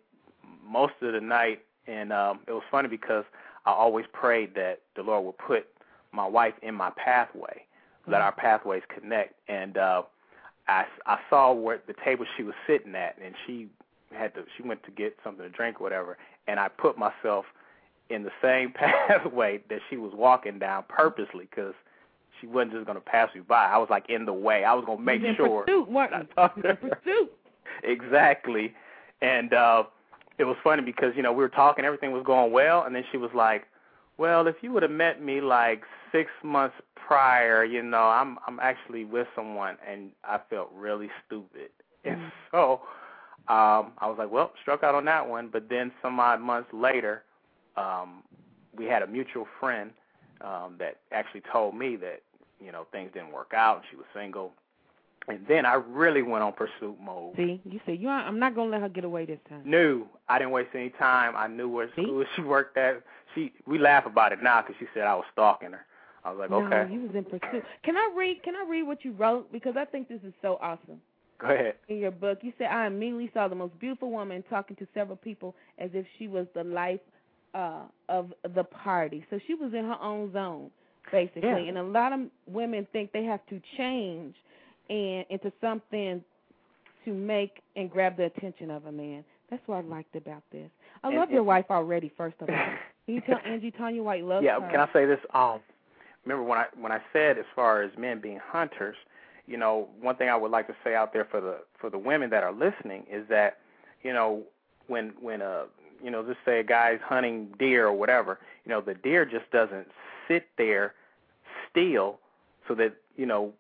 most of the night, and um, it was funny because I always prayed that the Lord would put my wife in my pathway, let our pathways connect. And uh, I, I saw where the table she was sitting at, and she had to, she went to get something to drink, or whatever, and I put myself in the same pathway that she was walking down purposely because she wasn't just going to pass me by. I was like in the way. I was going to make in sure. pursuit, Martin. I In pursuit. Exactly. And uh it was funny because, you know, we were talking, everything was going well, and then she was like, Well, if you would have met me like six months prior, you know, I'm I'm actually with someone and I felt really stupid. And so um I was like, Well, struck out on that one but then some odd months later, um, we had a mutual friend um that actually told me that, you know, things didn't work out and she was single. And then I really went on pursuit mode. See, you said you. I'm not gonna let her get away this time. Knew I didn't waste any time. I knew where school she worked at. She we laugh about it now because she said I was stalking her. I was like, No, okay, you was in pursuit. Can I read? Can I read what you wrote? Because I think this is so awesome. go ahead. In your book, you said I immediately saw the most beautiful woman talking to several people as if she was the life uh of the party. So she was in her own zone, basically. Yeah. And a lot of women think they have to change and into something to make and grab the attention of a man. That's what I liked about this. I And- love your wife already. First of all, can you tell Angie Tanya White loves yeah, her? can I say this? Um, remember when I when I said as far as men being hunters, you know, one thing I would like to say out there for the for the women that are listening is that, you know, when when uh you know, just say a guy's hunting deer or whatever, you know, the deer just doesn't sit there still so that, you know,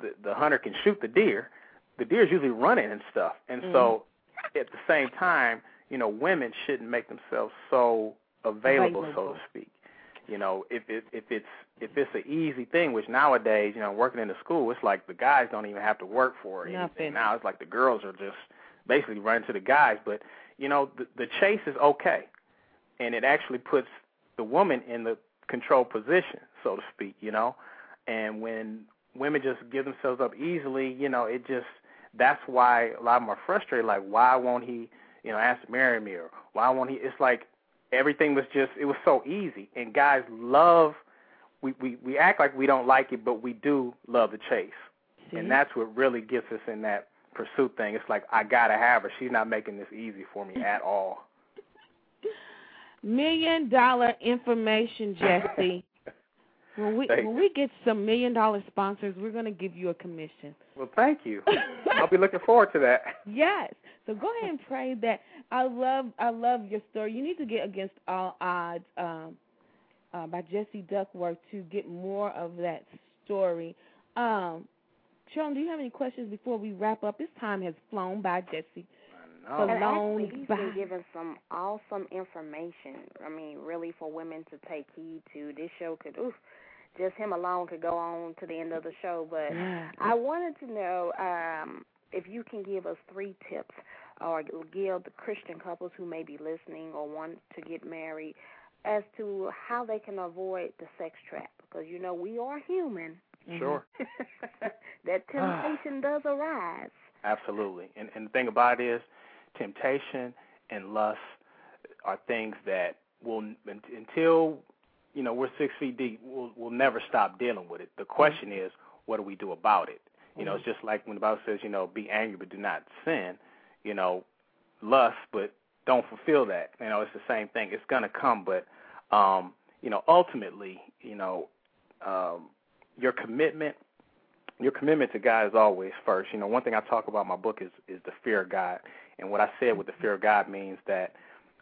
the the hunter can shoot the deer. The deer's usually running and stuff. And so mm-hmm. at the same time, you know, women shouldn't make themselves so available, so to speak. You know, if it if it's if it's an easy thing, which nowadays, you know, working in the school, it's like the guys don't even have to work for it. Nothing. Now it's like the girls are just basically running to the guys. But you know, the, the chase is okay, and it actually puts the woman in the control position, so to speak, you know. And when women just give themselves up easily, you know, it just that's why a lot of them are frustrated. Like, why won't he, you know, ask to marry me, or why won't he? It's like everything was just it was so easy, and guys love. We we we act like we don't like it, but we do love the chase, See? and that's what really gets us in that pursuit thing. It's like I gotta have her. She's not making this easy for me at all. Million dollar information, Jesse. When we Thank when we get some million dollar sponsors, we're gonna give you a commission. Well, thank you. I'll be looking forward to that. Yes. So go ahead and pray that. I love I love your story. You need to get against all odds um, uh, by Jesse Duckworth to get more of that story. Um, Sharon, do you have any questions before we wrap up? This time has flown by, Jesse. I know. And Flown actually, he's by. been giving some awesome information. I mean, really for women to take heed to. This show could, oof, just him alone could go on to the end of the show. But I wanted to know um, if you can give us three tips or give the Christian couples who may be listening or want to get married as to how they can avoid the sex trap. Because, you know, we are human. Sure. that temptation does arise. Absolutely. And and the thing about it is temptation and lust are things that will until you know we're 6 feet deep, we'll we'll never stop dealing with it. The question is what do we do about it? You know, it's just like when the Bible says, you know, be angry but do not sin, you know, lust but don't fulfill that. You know, it's the same thing. It's going to come but um, you know, ultimately, you know, um your commitment your commitment to God is always first. You know, one thing I talk about in my book is is the fear of God, and what I said with the fear of God means that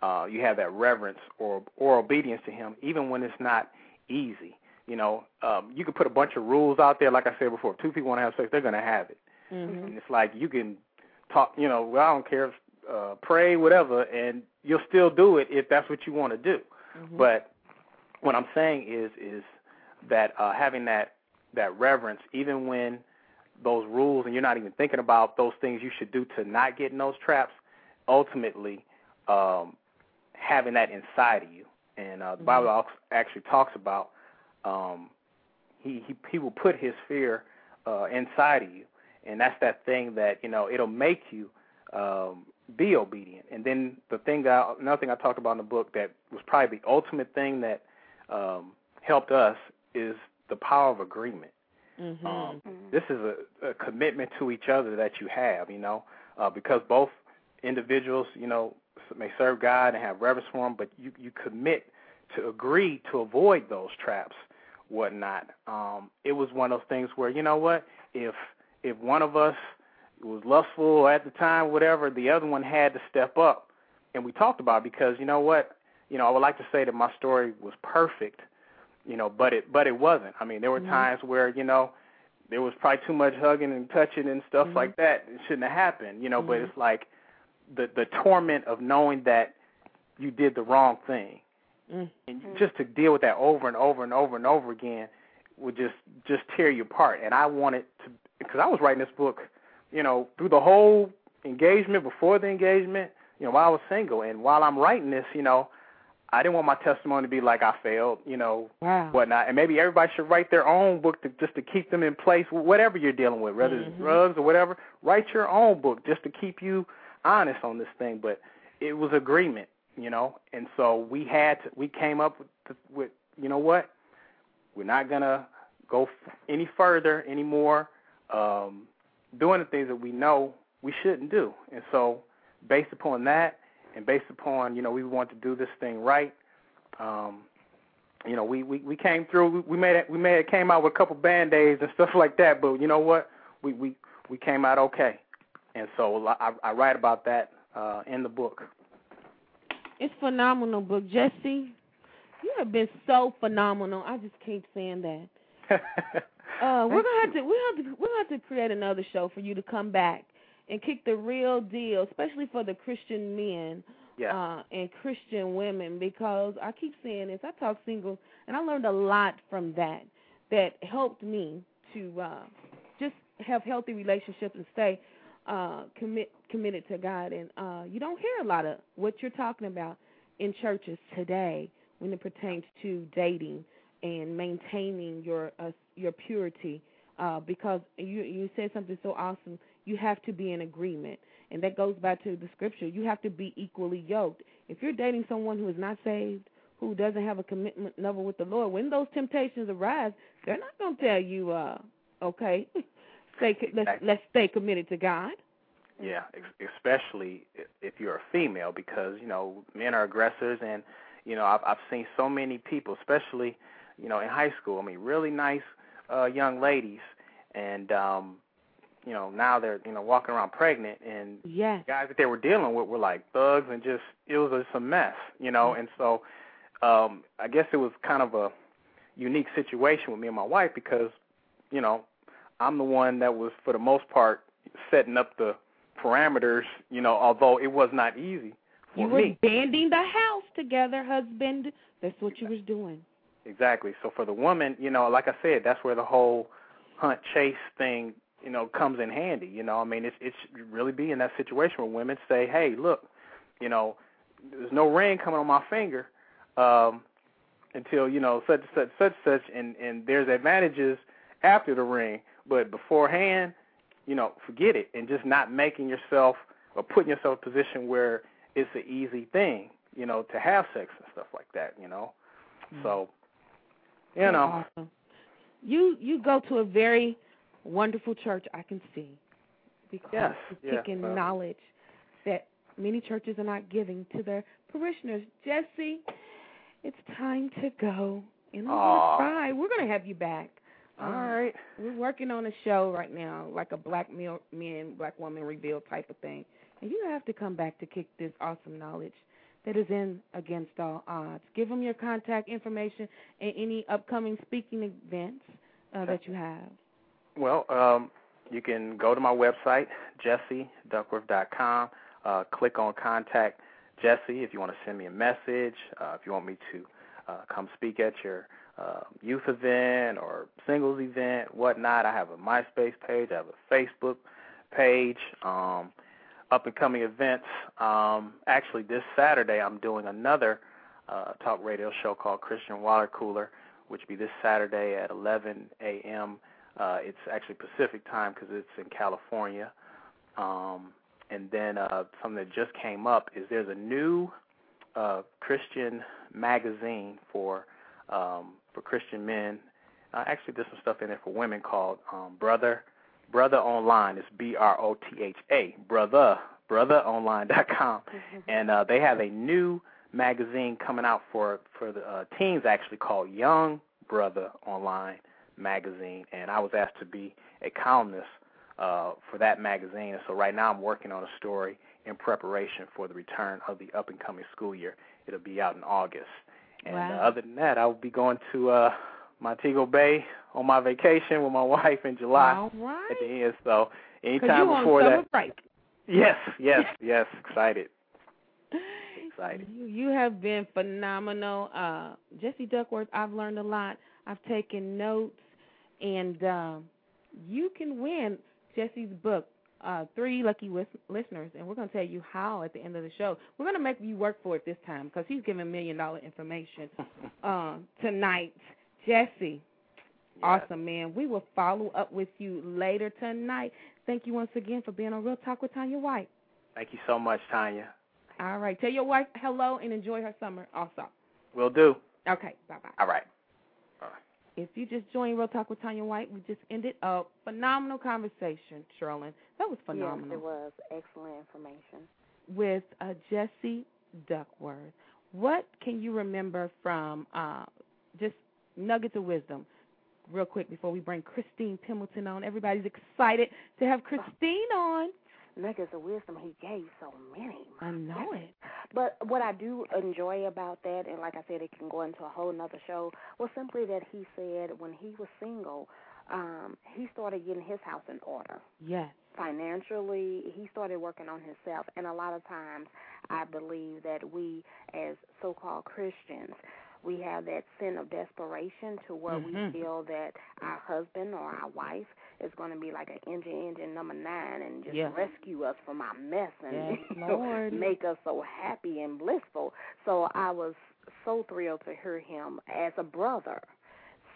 uh, you have that reverence or or obedience to Him, even when it's not easy. You know, um, you can put a bunch of rules out there, like I said before. If two people want to have sex, they're going to have it, Mm-hmm. and it's like you can talk. You know, well, I don't care, if, uh, pray, whatever, and you'll still do it if that's what you want to do. Mm-hmm. But what I'm saying is is that uh, having that that reverence, even when those rules and you're not even thinking about those things you should do to not get in those traps, ultimately um, having that inside of you. And uh, the Bible actually talks about um, he, he he will put his fear uh, inside of you, and that's that thing that you know it'll make you um, be obedient. And then the thing that I, another thing I talked about in the book that was probably the ultimate thing that um, helped us is the power of agreement. Mm-hmm. Um, this is a, a commitment to each other that you have, you know, uh, because both individuals, you know, s- may serve God and have reverence for Him, but you you commit to agree to avoid those traps, whatnot. Um, it was one of those things where you know what, if if one of us was lustful at the time, whatever, the other one had to step up, and we talked about it because you know what, you know, I would like to say that my story was perfect, you know, but it but it wasn't. I mean, there were Mhm. times where you know there was probably too much hugging and touching and stuff Mhm. like that. It shouldn't have happened, you know. But Mhm. it's like the the torment of knowing that you did the wrong thing, Mm. and just to deal with that over and over and over and over again would just just tear you apart. And I wanted to because I was writing this book, you know, through the whole engagement, before the engagement, you know, while I was single, and while I'm writing this, you know, I didn't want my testimony to be like I failed, you know, Wow. whatnot. And maybe everybody should write their own book to just to keep them in place, whatever you're dealing with, whether it's Mhm. drugs or whatever. Write your own book just to keep you honest on this thing. But it was agreement, you know, and so we had to, we came up with, with you know what, we're not gonna go any further anymore, um, doing the things that we know we shouldn't do. And so, based upon that, and based upon you know we want to do this thing right, um, you know we, we we came through. We, we made it. We made it. Came out with a couple band aids and stuff like that. But you know what? We we we came out okay. And so I, I write about that uh, in the book. It's phenomenal book, Jesse. You have been so phenomenal. I just keep saying that. Uh, we're gonna have to we have to we're gonna have to create another show for you to come back and kick the real deal, especially for the Christian men Yeah. uh, and Christian women, because I keep saying this. I talk singles, and I learned a lot from that that helped me to uh, just have healthy relationships and stay uh, commit committed to God. And uh, you don't hear a lot of what you're talking about in churches today when it pertains to dating and maintaining your uh, your purity uh, because you you said something so awesome. You have to be in agreement, and that goes back to the scripture. You have to be equally yoked. If you're dating someone who is not saved, who doesn't have a commitment level with the Lord, when those temptations arise, they're not going to tell you, uh, okay, stay let's let's stay committed to God. Yeah, especially if you're a female, because you know men are aggressors, and you know I've I've seen so many people, especially you know in high school. I mean, really nice uh young ladies, and um, you know now they're you know walking around pregnant, and Yes. guys that they were dealing with were like thugs, and just it was just a mess, you know. And so um, I guess it was kind of a unique situation with me and my wife because you know I'm the one that was for the most part setting up the parameters, you know, although it was not easy for You were me. banding the house together, husband. That's what you was doing. Exactly. So for the woman, you know, like I said, that's where the whole hunt chase thing, you know, comes in handy. You know, I mean, it's it's really be in that situation where women say, "Hey, look, you know, there's no ring coming on my finger um, until you know such such such such, and and there's advantages after the ring, but beforehand, you know, forget it, and just not making yourself or putting yourself in a position where it's an easy thing, you know, to have sex and stuff like that. You know, mm-hmm. so you So know. awesome. You you go to a very wonderful church. I can see because Yes, you're yeah, taking well. knowledge that many churches are not giving to their parishioners. Jesse, it's time to go, and I'm gonna cry. We're gonna have you back. All Um, right. We're working on a show right now, like a black male, men, black woman reveal type of thing. And you have to come back to kick this awesome knowledge that is in Against All Odds. Give them your contact information and any upcoming speaking events uh, that you have. Well, um, you can go to my website, jesseduckworth.com. Uh, click on Contact Jesse if you want to send me a message. Uh, if you want me to uh, come speak at your uh, youth event or singles event, whatnot. I have a MySpace page. I have a Facebook page. Um, up and coming events. Um, actually, this Saturday I'm doing another uh, talk radio show called Christian Water Cooler, which will be this Saturday at 11 a.m. Uh, it's actually Pacific time because it's in California. Um, and then uh, something that just came up is there's a new uh, Christian magazine for um, for Christian men. Uh, actually, there's some stuff in there for women called um, Brother Brother Online. It's B R O T H A Brotha BrothaOnline.com, and uh, they have a new magazine coming out for for the uh, teens actually called Young Brother Online magazine, and I was asked to be a columnist uh, for that magazine. And so right now I'm working on a story in preparation for the return of the up and coming school year. It'll be out in August. And Wow. uh, other than that, I will be going to uh, Montego Bay on my vacation with my wife in July All right. at the end. So anytime you before that, break. yes, yes, yes, excited, excited. You, you have been phenomenal. Uh, Jesse Duckworth, I've learned a lot. I've taken notes, and um, you can win Jesse's book, uh, Three Lucky Lis- Listeners, and we're going to tell you how at the end of the show. We're going to make you work for it this time because he's giving million dollar information uh, tonight. Jesse, awesome, man. We will follow up with you later tonight. Thank you once again for being on Real Talk with Tanya White. Thank you so much, Tanya. All right. Tell your wife hello and enjoy her summer also. Will do. Okay. Bye bye. All right. If you just joined Real Talk with Tanya White, we just ended a phenomenal conversation, Sherlyn. That was phenomenal. Yes, it was excellent information. With uh, Jesse Duckworth. What can you remember from uh, just nuggets of wisdom? Real quick before we bring Christine Pembleton on. Everybody's excited to have Christine on. Nuggets of wisdom, he gave so many. I know it. But what I do enjoy about that, and like I said, it can go into a whole nother show, was simply that he said when he was single, um, he started getting his house in order. Yes. Financially, he started working on himself. And a lot of times, I believe that we, as so called Christians, we have that sin of desperation to where Mhm. we feel that our husband or our wife is going to be like an engine engine number nine and just Yeah. rescue us from our mess and Yes, make us so happy and blissful. So I was so thrilled to hear him as a brother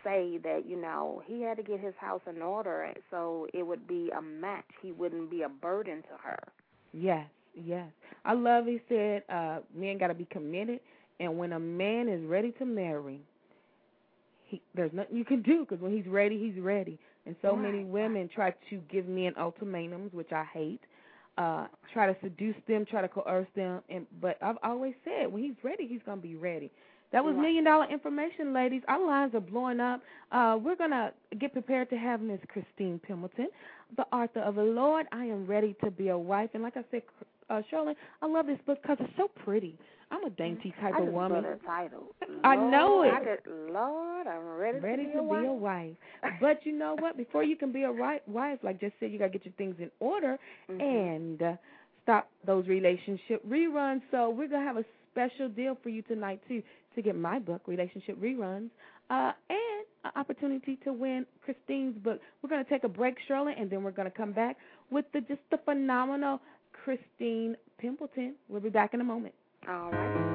say that you know he had to get his house in order so it would be a match. He wouldn't be a burden to her. Yes, yes. I love he said uh men got to be committed and when a man is ready to marry, he there's nothing you can do because when he's ready, he's ready. And so many women try to give men ultimatums, which I hate. Uh try to seduce them, try to coerce them and but I've always said when he's ready, he's going to be ready. That was million dollar information, ladies. Our lines are blowing up. Uh, we're gonna get prepared to have Miss Christine Pembleton, the author of the Lord. I am ready to be a wife, and like I said, uh, Sherlyn, I love this book because it's so pretty. I'm a dainty type I of woman. title. I know it. I could, Lord, I'm ready, Ready to be to a wife. be a wife. But you know what? Before you can be a right wife, like just said, you gotta get your things in order Mhm. and uh, stop those relationship reruns. So we're gonna have a special deal for you tonight too to get my book, Relationship Reruns, uh, and an opportunity to win Christine's book. We're gonna take a break, Shirley, and then we're gonna come back with the just the phenomenal Christine Pembleton. We'll be back in a moment. All right.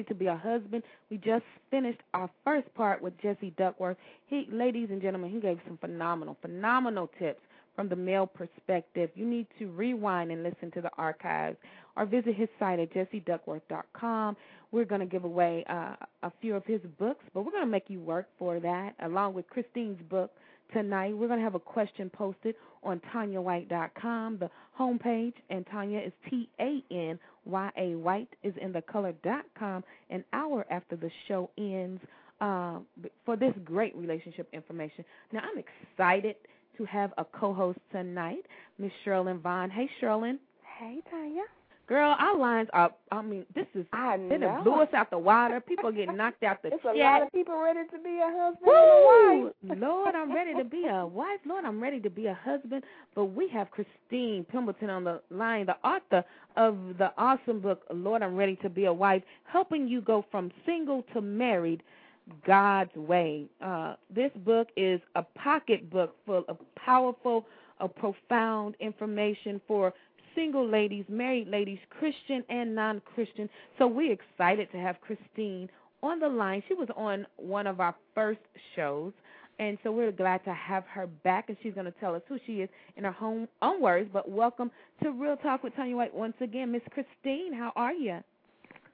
Ready to be a husband. We just finished our first part with Jesse Duckworth. He, ladies and gentlemen, he gave some phenomenal, phenomenal tips from the male perspective. You need to rewind and listen to the archives or visit his site at jesseduckworth.com. We're going to give away uh, a few of his books, but we're going to make you work for that, along with Christine's book tonight. We're going to have a question posted on TanyaWhite.com, the homepage, and Tanya is T A N Y A White is in the color.com. An hour after the show ends uh, for this great relationship information. Now, I'm excited to have a co host tonight, Miss Sherlyn Vaughn. Hey, Sherlyn. Hey, Tanya. Girl, our lines are, I mean, this is, I they know. done blew us out the water. People are getting knocked out the It's chat. a lot of people ready to be a husband Woo! and a wife. Lord, I'm ready to be a wife. Lord, I'm ready to be a husband. But we have Christine Pembleton on the line, the author of the awesome book, Lord, I'm Ready to Be a Wife, helping you go from single to married God's way. Uh, this book is a pocket book full of powerful, uh, profound information for single ladies, married ladies, Christian and non Christian. So we're excited to have Christine on the line. She was on one of our first shows. And so we're glad to have her back, and she's going to tell us who she is in her home, own words. But welcome to Real Talk with Tanya White once again. Miss Christine, how are you?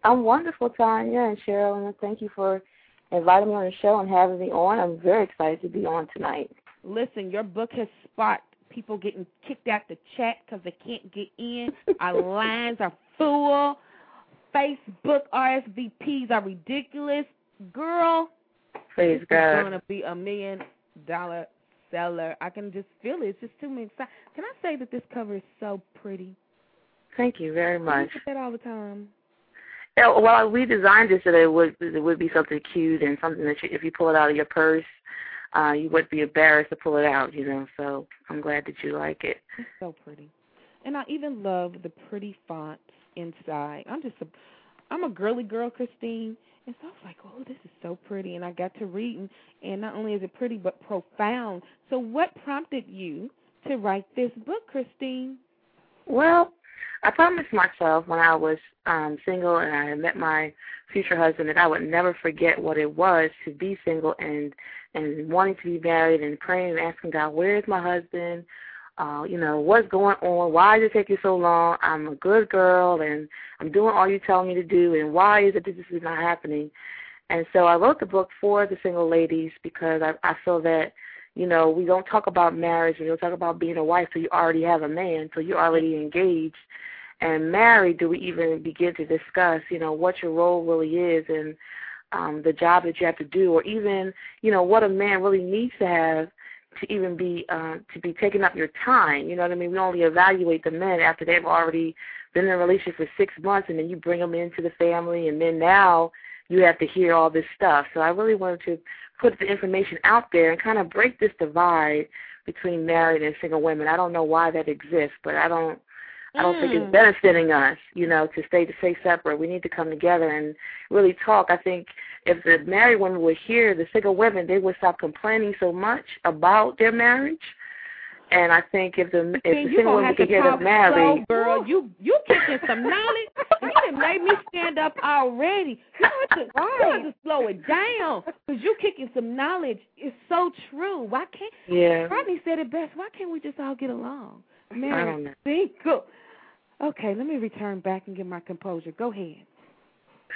I'm wonderful, Tanya and Cheryl, and thank you for inviting me on the show and having me on. I'm very excited to be on tonight. Listen, your book has sparked people getting kicked out the chat because they can't get in. Our lines are full. Facebook RSVPs are ridiculous. Girl, Praise this God. is going to be a million dollar seller. I can just feel it. It's just too many. Can I say that this cover is so pretty? Thank you very much. get that all the time. Yeah, well, we designed it so that it would it would be something cute and something that you, if you pull it out of your purse, uh, you wouldn't be embarrassed to pull it out. You know, so I'm glad that you like it. It's so pretty. And I even love the pretty fonts inside. I'm just a I'm a girly girl, Christine. And so I was like, oh, this is so pretty. And I got to reading, and not only is it pretty, but profound. So, what prompted you to write this book, Christine? Well, I promised myself when I was um single and I had met my future husband that I would never forget what it was to be single and and wanting to be married and praying and asking God, where is my husband? Uh, you know, what's going on? Why is it taking so long? I'm a good girl and I'm doing all you tell me to do and why is it that this is not happening? And so I wrote the book for the single ladies because I, I feel that you know, we don't talk about marriage, we don't talk about being a wife till you already have a man, till you're already engaged. And married, do we even begin to discuss, you know, what your role really is and um, the job that you have to do, or even, you know, what a man really needs to have to even be uh, to be taking up your time. You know what I mean? We only evaluate the men after they've already been in a relationship for six months, and then you bring them into the family, and then now you have to hear all this stuff. So I really wanted to put the information out there and kind of break this divide between married and single women. I don't know why that exists, but I don't I don't think Mm. it's benefiting us, you know, to stay to stay separate. We need to come together and really talk. I think if the married women were here, the single women, they would stop complaining so much about their marriage. And I think if the if the single women could get married, slow, girl. You you kicking some knowledge. you done made me stand up already. You have to, you have to slow it down because you kicking some knowledge. It's so true. Why can't? Yeah. Rodney said it best. Why can't we just all get along? I Married, don't know. single. Okay, let me return back and get my composure. Go ahead.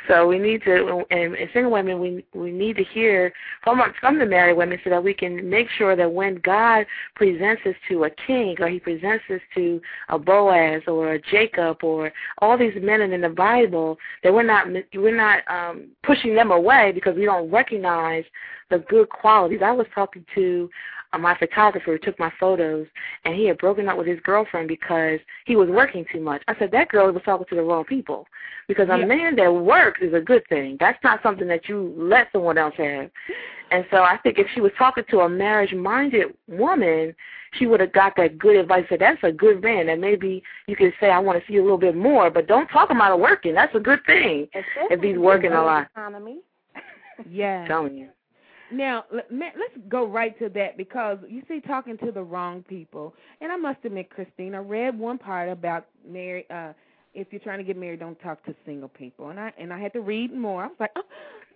So we need to, and, single women, we we need to hear from from the married women so that we can make sure that when God presents us to a king, or He presents us to a Boaz or a Jacob, or all these men in the Bible, that we're not we're not um, pushing them away because we don't recognize the good qualities. I was talking to Uh, my photographer who took my photos, and he had broken up with his girlfriend because he was working too much. I said that girl was talking to the wrong people, because a Yeah. man that works is a good thing. That's not something that you let someone else have. And so I think if she was talking to a marriage-minded woman, she would have got that good advice. Said that's a good man, and maybe you could say I want to see a little bit more, but don't talk about working. That's a good thing if he's working a lot. Economy. Yeah. Telling you. Now, let let's go right to that because you see, talking to the wrong people. And I must admit, Christine, I read one part about Mary, uh, if you're trying to get married, don't talk to single people. And I and I had to read more. I was like, oh,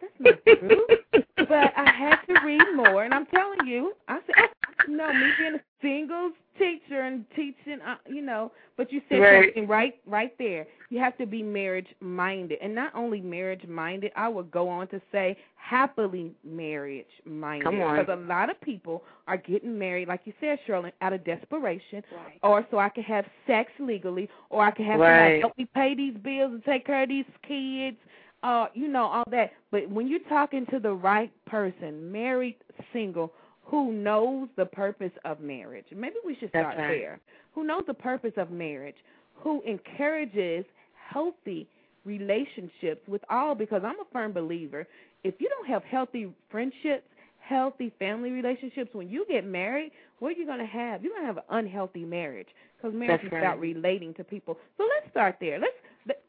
that's not true. but I had to read more, and I'm telling you, I said, oh, no, me being a singles teacher and teaching, uh, you know. But you said Right. something right, right there. You have to be marriage minded, and not only marriage minded. I would go on to say happily marriage minded, Come on. because a lot of people are getting married, like you said, Shirley, out of desperation, Right. or so I can have sex legally, or I can have Right. somebody help me pay these bills and take care of these kids, uh, you know, all that. But when you're talking to the right person, married, single, who knows the purpose of marriage, maybe we should start right. there. Who knows the purpose of marriage? Who encourages healthy relationships with all? Because I'm a firm believer. If you don't have healthy friendships, healthy family relationships, when you get married, what are you going to have? You're going to have an unhealthy marriage because marriage That's is about relating to people. So let's start there. Let's.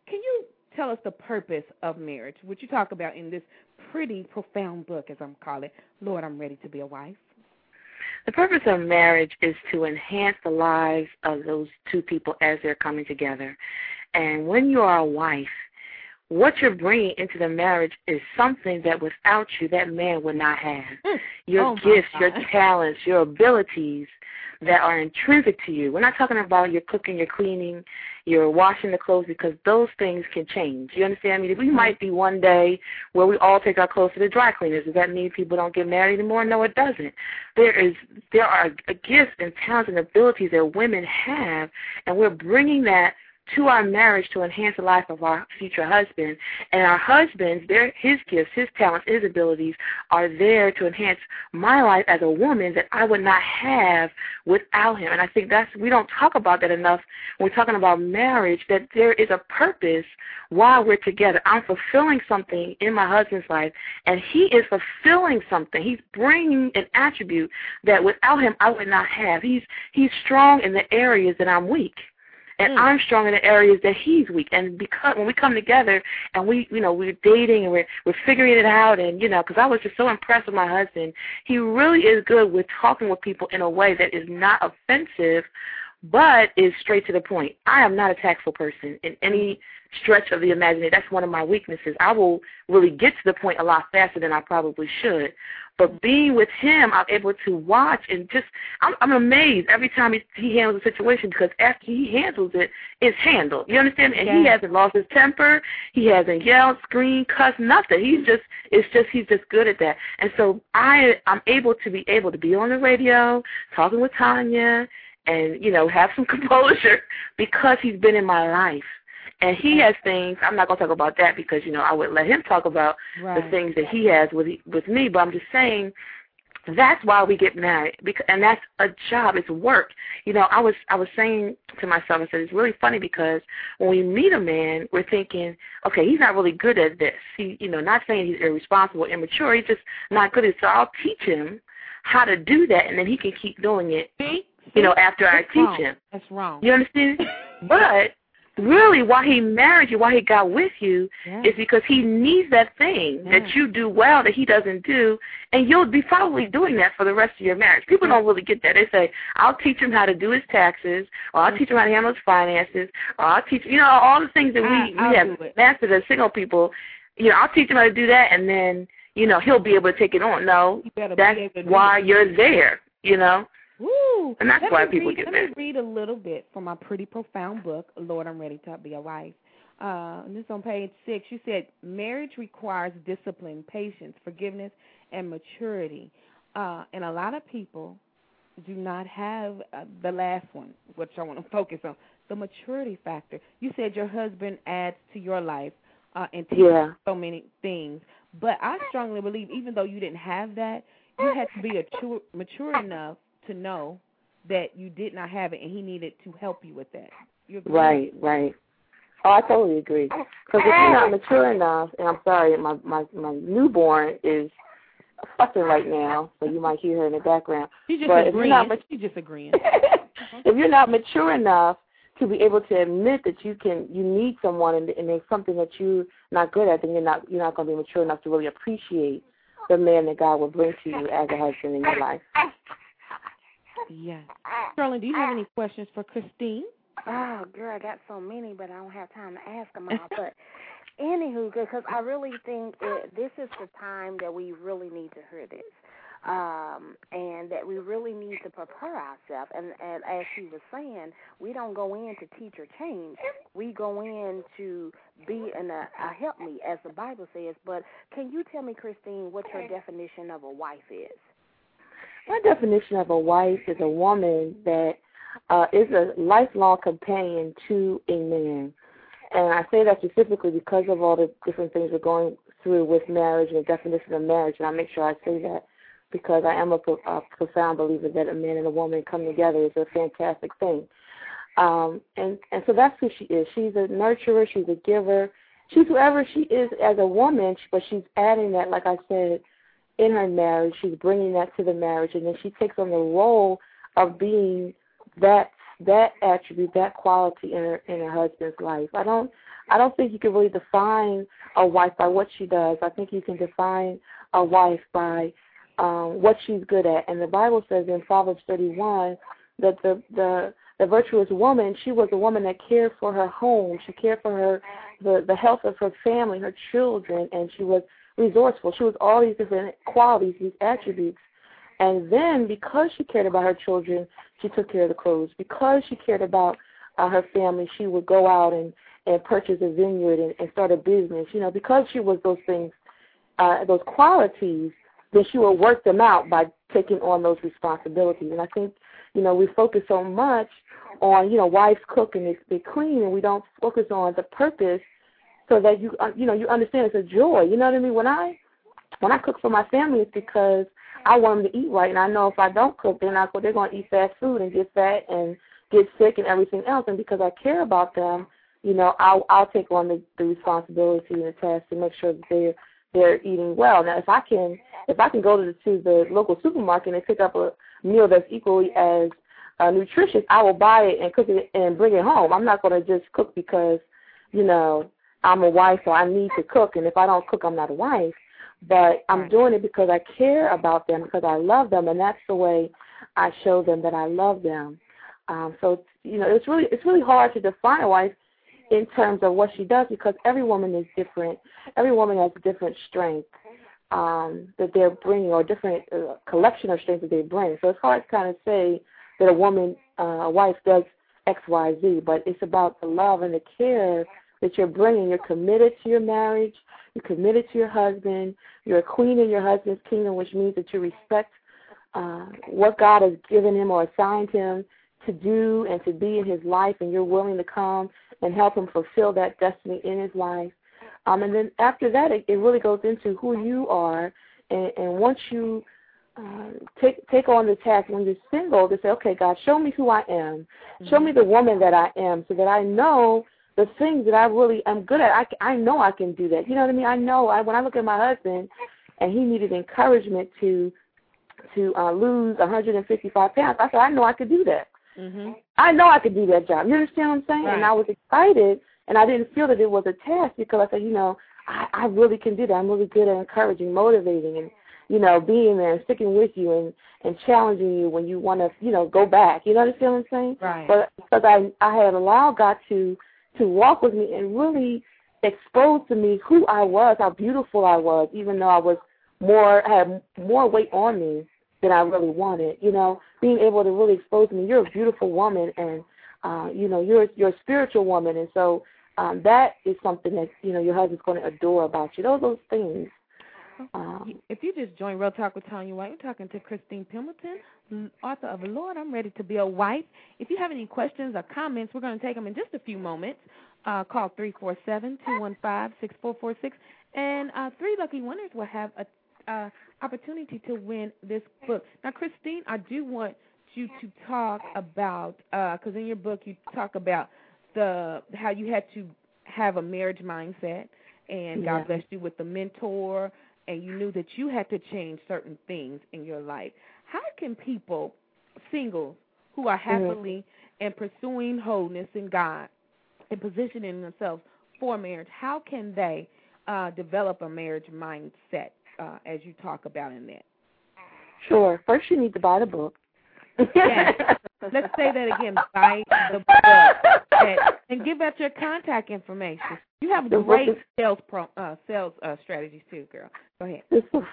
Can you tell us the purpose of marriage, which you talk about in this pretty profound book, as I'm calling it? Lord, I'm ready to be a wife. The purpose of marriage is to enhance the lives of those two people as they're coming together. And when you are a wife, what you're bringing into the marriage is something that without you, that man would not have. Hmm. Your Oh, gifts, your talents, your abilities that are intrinsic to you. We're not talking about your cooking, your cleaning, your washing the clothes because those things can change. You understand me? We mm-hmm. might be one day where we all take our clothes to the dry cleaners. Does that mean people don't get married anymore? No, it doesn't. There is there are gifts and talents and abilities that women have, and we're bringing that to our marriage to enhance the life of our future husband. And our husbands, their his gifts, his talents, his abilities are there to enhance my life as a woman that I would not have without him. And I think that's we don't talk about that enough when we're talking about marriage, that there is a purpose while we're together. I'm fulfilling something in my husband's life and he is fulfilling something. He's bringing an attribute that without him I would not have. He's he's strong in the areas that I'm weak and hmm. I'm strong in the areas that he's weak. And because when we come together and we, you know, we're dating and we're we're figuring it out, and you know, because I was just so impressed with my husband. He really is good with talking with people in a way that is not offensive, but is straight to the point. I am not a tactful person in any stretch of the imagination. That's one of my weaknesses. I will really get to the point a lot faster than I probably should. But being with him, I'm able to watch and just I'm, I'm amazed every time he, he handles a situation because after he handles it, it's handled. You understand? And he hasn't lost his temper. He hasn't yelled, screamed, cussed, nothing. He's just it's just he's just good at that. And so I I'm able to be able to be on the radio talking with Tanya and you know have some composure because he's been in my life. And he has things. I'm not going to talk about that because you know I would let him talk about the things that he has with with me. But I'm just saying that's why we get married because and that's a job it's work you know i was i was saying to myself i said it's really funny because when we meet a man we're thinking okay he's not really good at this he you know not saying he's irresponsible immature he's just not good at it so i'll teach him how to do that and then he can keep doing it you know after i teach wrong. him That's wrong. you understand but really why he married you, why he got with you, Yeah. is because he needs that thing Yeah. that you do well that he doesn't do, and you'll be probably doing that for the rest of your marriage. People don't really get that. They say, I'll teach him how to do his taxes, or I'll teach him how to handle his finances, or I'll teach you know, all the things that we, I- we I'll have mastered as single people, you know, I'll teach him how to do that and then, you know, he'll be able to take it on. No, You better be that's able to do why you're there, you know. Woo! And that's let why people read, get let married. me read a little bit from my pretty profound book, Lord, I'm Ready to Be a Wife. Uh, and this is on page six. You said marriage requires discipline, patience, forgiveness, and maturity. Uh, and a lot of people do not have uh, the last one, which I want to focus on the maturity factor. You said your husband adds to your life uh, and teaches Yeah. so many things. But I strongly believe, even though you didn't have that, you had to be mature, mature enough to know that you did not have it, and he needed to help you with that. You? Right, right. Oh, I totally agree. Because if you're not mature enough, and I'm sorry, my my my newborn is fussing right now, so you might hear her in the background. She's just But if you're agreeing. not mat- She's just agreeing. if you're not mature enough to be able to admit that you can you need someone and, and there's something that you're not good at, then you're not you're not going to be mature enough to really appreciate the man that God will bring to you as a husband in your life. Yes. Sherlyn, do you have any questions for Christine? Oh, girl, I got so many, but I don't have time to ask them all. but anywho, because I really think it, this is the time that we really need to hear this. Um, and that we really need to prepare ourselves. And, and as she was saying, we don't go in to teach or change. We go in to be in a, a help me, as the Bible says. But can you tell me, Christine, what your definition of a wife is? My definition of a wife is a woman that uh, is a lifelong companion to a man. And I say that specifically because of all the different things we're going through with marriage and the definition of marriage. And I make sure I say that because I am a, a profound believer that a man and a woman come together is a fantastic thing. Um, and and so that's who she is. She's a nurturer. She's a giver. She's whoever she is as a woman, but she's adding that, like I said, in her marriage. She's bringing that to the marriage, and then she takes on the role of being that that attribute, that quality in her in her husband's life. I don't I don't think you can really define a wife by what she does. I think you can define a wife by um, what she's good at. And the Bible says in Proverbs 31 that the the the virtuous woman, she was a woman that cared for her home. She cared for her the the health of her family, her children, and she was resourceful. She was all these different qualities, these attributes. And then because she cared about her children, she took care of the clothes. Because she cared about uh, her family, she would go out and and purchase a vineyard and, and start a business. You know, because she was those things, uh, those qualities, then she will work them out by taking on those responsibilities. And I think, you know, we focus so much on, you know, wives cook and they, they clean, and we don't focus on the purpose so that you, uh, you know, you understand it's a joy. You know what I mean? When I, when I cook for my family, it's because I want them to eat right, and I know if I don't cook, then I, they're going to eat fast food and get fat and get sick and everything else. And because I care about them, you know, I'll I'll take on the, the responsibility and the task to make sure that they're they're eating well. Now, if I can if I can go to the, to the local supermarket and pick up a meal that's equally as uh, nutritious, I will buy it and cook it and bring it home. I'm not going to just cook because, you know, I'm a wife, so I need to cook, and if I don't cook, I'm not a wife. But I'm doing it because I care about them, because I love them, and that's the way I show them that I love them. Um, so you know, it's really it's really hard to define a wife in terms of what she does because every woman is different. Every woman has a different strength um, that they're bringing or different uh, collection of strengths that they bring. So it's hard to kind of say that a woman, uh, a wife does X, Y, Z, but it's about the love and the care that you're bringing. You're committed to your marriage. You're committed to your husband. You're a queen in your husband's kingdom, which means that you respect uh, what God has given him or assigned him to do and to be in his life, and you're willing to come and help him fulfill that destiny in his life. Um, and then after that, it, it really goes into who you are, and, and once you uh, take take on the task when you're single to say, okay, God, show me who I am, mm-hmm. show me the woman that I am, so that I know the things that I really am good at. I I know I can do that. You know what I mean? I know. I when I look at my husband, and he needed encouragement to to uh, lose 155 pounds. I said, I know I could do that. Mm-hmm. I know I could do that job. You understand what I'm saying? Right. And I was excited, and I didn't feel that it was a task because I said, you know, I, I really can do that. I'm really good at encouraging, motivating, and you know, being there and sticking with you and and challenging you when you want to, you know, go back. You know what I'm saying? Right. But because I I had allowed God to to walk with me and really expose to me who I was, how beautiful I was, even though I was more I had more weight on me than I really wanted. You know, being able to really expose to me, you're a beautiful woman, and uh, you know, you're you're a spiritual woman, and so um, that is something that you know your husband's going to adore about you. Those those things. Um, If you just joined Real Talk with Tanya White, we're talking to Christine Pembleton, author of Lord, I'm Ready to Be a Wife. If you have any questions or comments, we're going to take them in just a few moments. Uh, call 347-215-6446, and uh, three lucky winners will have a uh, opportunity to win this book. Now, Christine, I do want you to talk about because in your book you talk about the how you had to have a marriage mindset, and God Yeah. blessed you with a mentor, and you knew that you had to change certain things in your life. How can people, singles, who are happily and pursuing wholeness in God and positioning themselves for marriage, how can they uh, develop a marriage mindset uh, as you talk about in that? Sure. First, you need to buy the book. Yes. Let's say that again. Buy the book and, and give out your contact information. You have The great is- sales pro, uh, sales uh, strategies too, girl. Go ahead.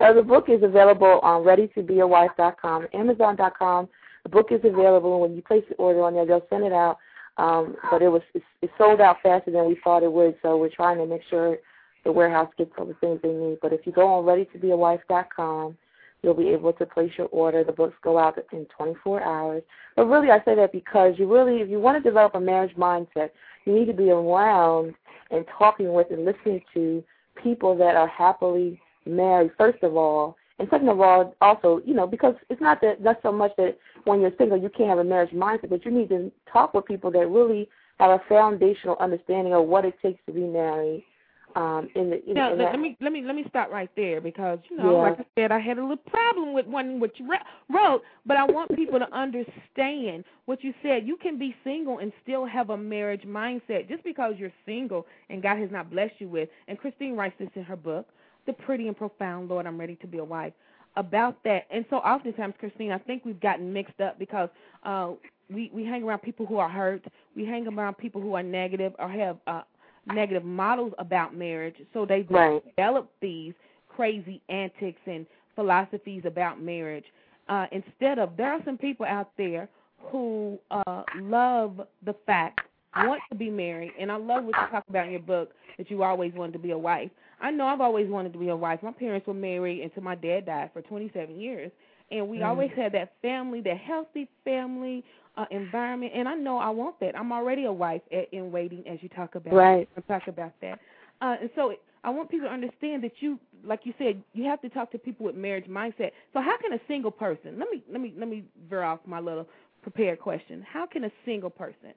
Uh, the book is available on readytobeawife.com, amazon.com. The book is available. and When you place the order on there, they'll send it out. Um, but it was it's, it sold out faster than we thought it would, so we're trying to make sure the warehouse gets all the things they need. But if you go on readytobeawife.com, you'll be able to place your order. The books go out in 24 hours. But really, I say that because you really, if you want to develop a marriage mindset, you need to be around and talking with and listening to people that are happily married, first of all. And second of all, also, you know, because it's not that not so much that when you're single you can't have a marriage mindset, but you need to talk with people that really have a foundational understanding of what it takes to be married. Um, in the in, Now, in let, that, me let me let me stop right there because you know, Yeah. like I said, I had a little problem with one what you wrote, but I want people to understand what you said. You can be single and still have a marriage mindset just because you're single and God has not blessed you with. And Christine writes this in her book, "The Pretty and Profound Lord, I'm Ready to Be a Wife." About that, and so oftentimes, Christine, I think we've gotten mixed up because uh, we we hang around people who are hurt, we hang around people who are negative or have uh, negative models about marriage, so they Right. develop these crazy antics and philosophies about marriage. Uh, instead of there are some people out there who uh, love the fact, want to be married, and I love what you talk about in your book that you always wanted to be a wife. I know I've always wanted to be a wife. My parents were married until my dad died for 27 years, and we Mm. always had that family, that healthy family uh, environment. And I know I want that. I'm already a wife at, in waiting, as you talk about. Right. I talk about that. Uh, and so I want people to understand that you, like you said, you have to talk to people with marriage mindset. So how can a single person? Let me let me let me veer off my little prepared question. How can a single person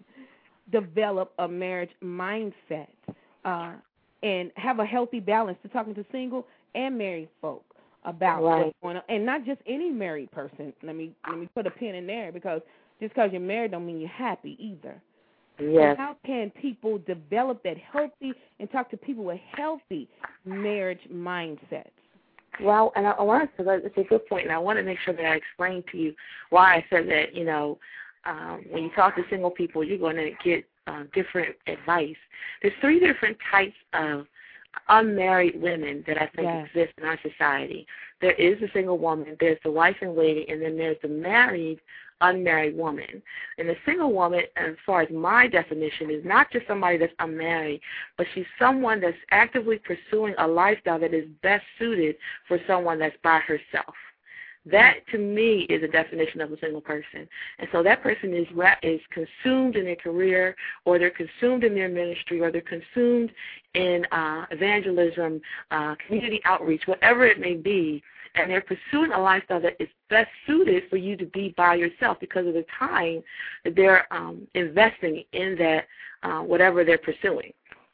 develop a marriage mindset uh, and have a healthy balance to talking to single and married folk about Right. what's going on, and not just any married person. Let me let me put a pin in there because just because you're married don't mean you're happy either. Yes. So how can people develop that healthy and talk to people with healthy marriage mindsets? Well, and I, I want to, it's a good point, and I want to make sure that I explain to you why I said that, you know, um, when you talk to single people, you're going to get uh, different advice. There's three different types of unmarried women that I think Yes. exist in our society. There is the single woman, there's the wife in waiting, and then there's the married unmarried woman. And the single woman, as far as my definition, is not just somebody that's unmarried, but she's someone that's actively pursuing a lifestyle that is best suited for someone that's by herself. That to me is a definition of a single person, and so that person is is consumed in their career, or they're consumed in their ministry, or they're consumed in uh, evangelism, uh, community outreach, whatever it may be, and they're pursuing a lifestyle that is best suited for you to be by yourself because of the time that they're um, investing in that uh, whatever they're pursuing.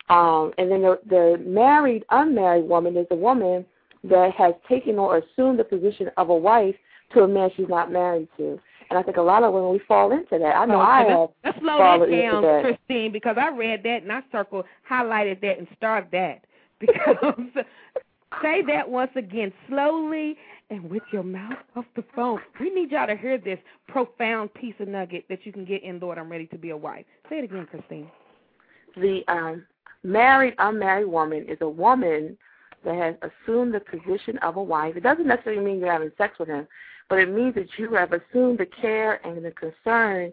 Um, and then the, the married, unmarried woman is a woman that has taken or assumed the position of a wife to a man she's not married to. And I think a lot of women we fall into that. I know Okay, I let's- have Let's slow that down, that. Christine, because I read that and I circled, highlighted that, and starred that. Because say that once again, slowly and with your mouth off the phone. We need y'all to hear this profound piece of nugget that you can get in Lord, I'm ready to be a wife. Say it again, Christine. the um, married, unmarried woman is a woman that has assumed the position of a wife. It doesn't necessarily mean you're having sex with him, but it means that you have assumed the care and the concern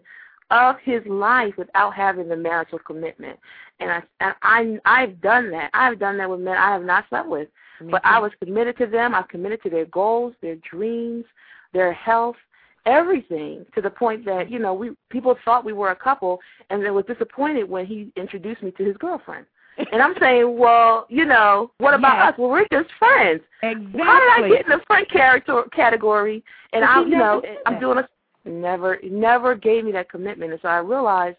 of his life without having the marital commitment. And I, and I, I've done that. I've done that with men I have not slept with, but I was committed to them. I committed to their goals, their dreams, their health, everything to the point that you know we people thought we were a couple and they were disappointed when he introduced me to his girlfriend and i'm saying well you know what about Yeah. us? Well we're just friends. Exactly. how did i get in the friend character category? And But I'm, you know i'm doing a never never gave me that commitment. And so i realized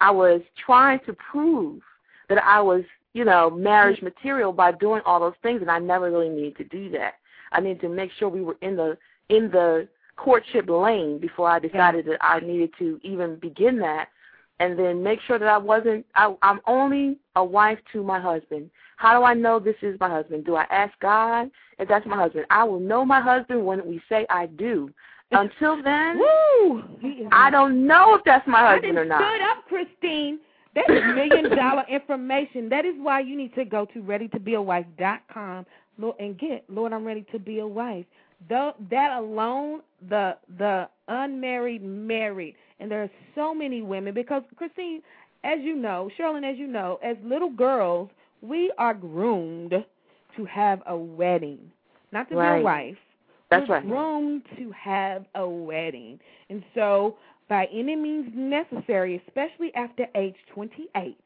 i was trying to prove that i was you know marriage material by doing all those things and i never really needed to do that. I needed to make sure we were in the in the courtship lane before I decided that I needed to even begin that and then make sure that I wasn't I I'm only a wife to my husband. How do I know this is my husband? Do I ask God if that's my husband? I will know my husband when we say I do. until then, Woo! I don't know if that's my husband or not. stood up, Christine. That is million dollar information. That is why you need to go to readytobeawife.com and get Lord, I'm ready to be a wife. Though that alone, the the unmarried married, and there are so many women because Christine, as you know, Sherlyn, as you know, as little girls, we are groomed to have a wedding, not to be Right. a wife. That's We're right. groomed to have a wedding, and so by any means necessary, especially after age 28,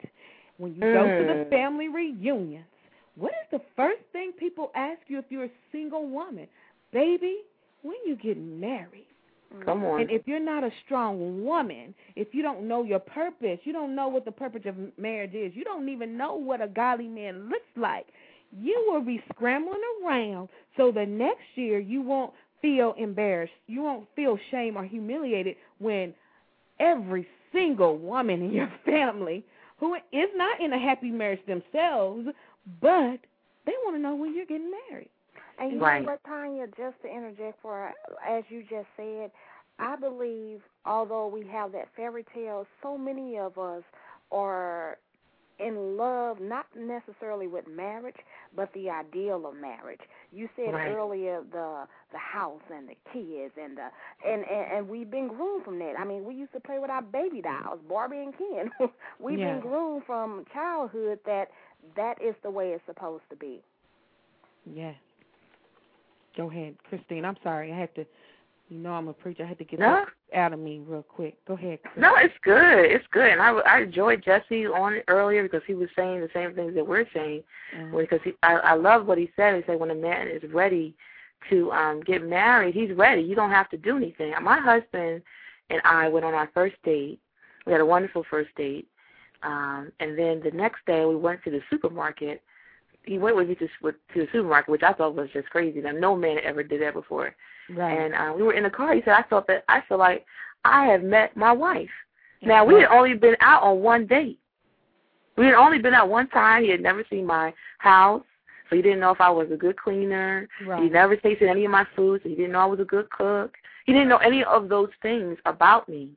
when you go to the Mm. family reunions, what is the first thing people ask you if you're a single woman? Baby, when you get married? Mm-hmm. Come on. And if you're not a strong woman, if you don't know your purpose, you don't know what the purpose of marriage is, you don't even know what a godly man looks like, you will be scrambling around so the next year you won't feel embarrassed. You won't feel shame or humiliated when every single woman in your family who is not in a happy marriage themselves, but they want to know when you're getting married. And you Right. know what, Tanya, just to interject for as you just said, I believe although we have that fairy tale, so many of us are in love not necessarily with marriage, but the ideal of marriage. You said Right. earlier the the house and the kids and the and, and and we've been groomed from that. I mean, we used to play with our baby dolls, Barbie and Ken. we've Yeah. been groomed from childhood that that is the way it's supposed to be. Yeah. Go ahead, Christine. I'm sorry. I had to, you know, I'm a preacher. I had to get No. that out of me real quick. Go ahead. Christine. No, it's good. It's good, and I I enjoyed Jesse on it earlier because he was saying the same things that we're saying. Mhm. Because he, I I love what he said. He said when a man is ready to um get married, he's ready. You don't have to do anything. My husband and I went on our first date. We had a wonderful first date, um, and then the next day we went to the supermarket. He went with me to to the supermarket, which I thought was just crazy. That no man ever did that before. Right. And uh, we were in the car. He said, "I thought that I feel like I have met my wife." Now we had only been out on one date. We had only been out one time. He had never seen my house, so he didn't know if I was a good cleaner. Right. He never tasted any of my food, so he didn't know I was a good cook. He didn't know any of those things about me,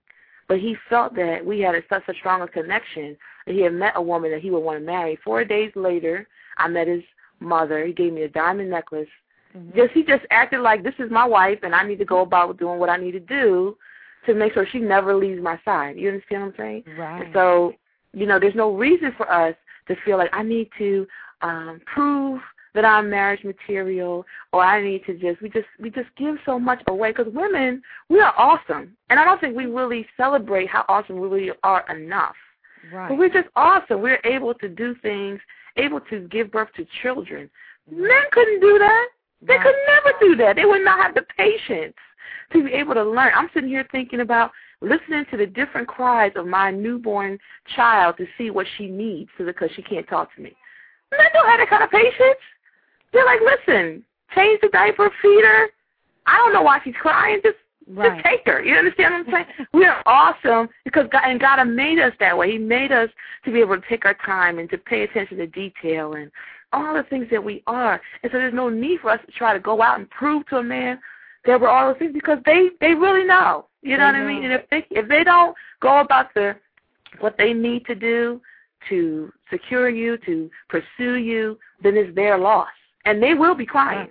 but he felt that we had a, such a strong connection that he had met a woman that he would want to marry. Four days later, I met his mother. He gave me a diamond necklace. Mhm. Just he just acted like this is my wife, and I need to go about doing what I need to do to make sure she never leaves my side. You understand what I'm saying? Right. So, you know, there's no reason for us to feel like I need to um prove that I'm marriage material or I need to just we just we just give so much away because women we are awesome and I don't think we really celebrate how awesome we really are enough. right. But we're just awesome. We're able to do things, able to give birth to children. Mm-hmm. Men couldn't do that. They could never do that. They would not have the patience to be able to learn. I'm sitting here thinking about listening to the different cries of my newborn child to see what she needs because she can't talk to me. Men don't have that kind of patience. They're like, listen, change the diaper, feed her. I don't know why she's crying. Just Right. just take her. You understand what I'm saying? we are awesome because God and God made us that way. He made us to be able to take our time and to pay attention to detail and all the things that we are. And so there's no need for us to try to go out and prove to a man that we're all those things because they they really know. You know They what I mean? And if they if they don't go about the what they need to do to secure you, to pursue you, then it's their loss. And they will be crying.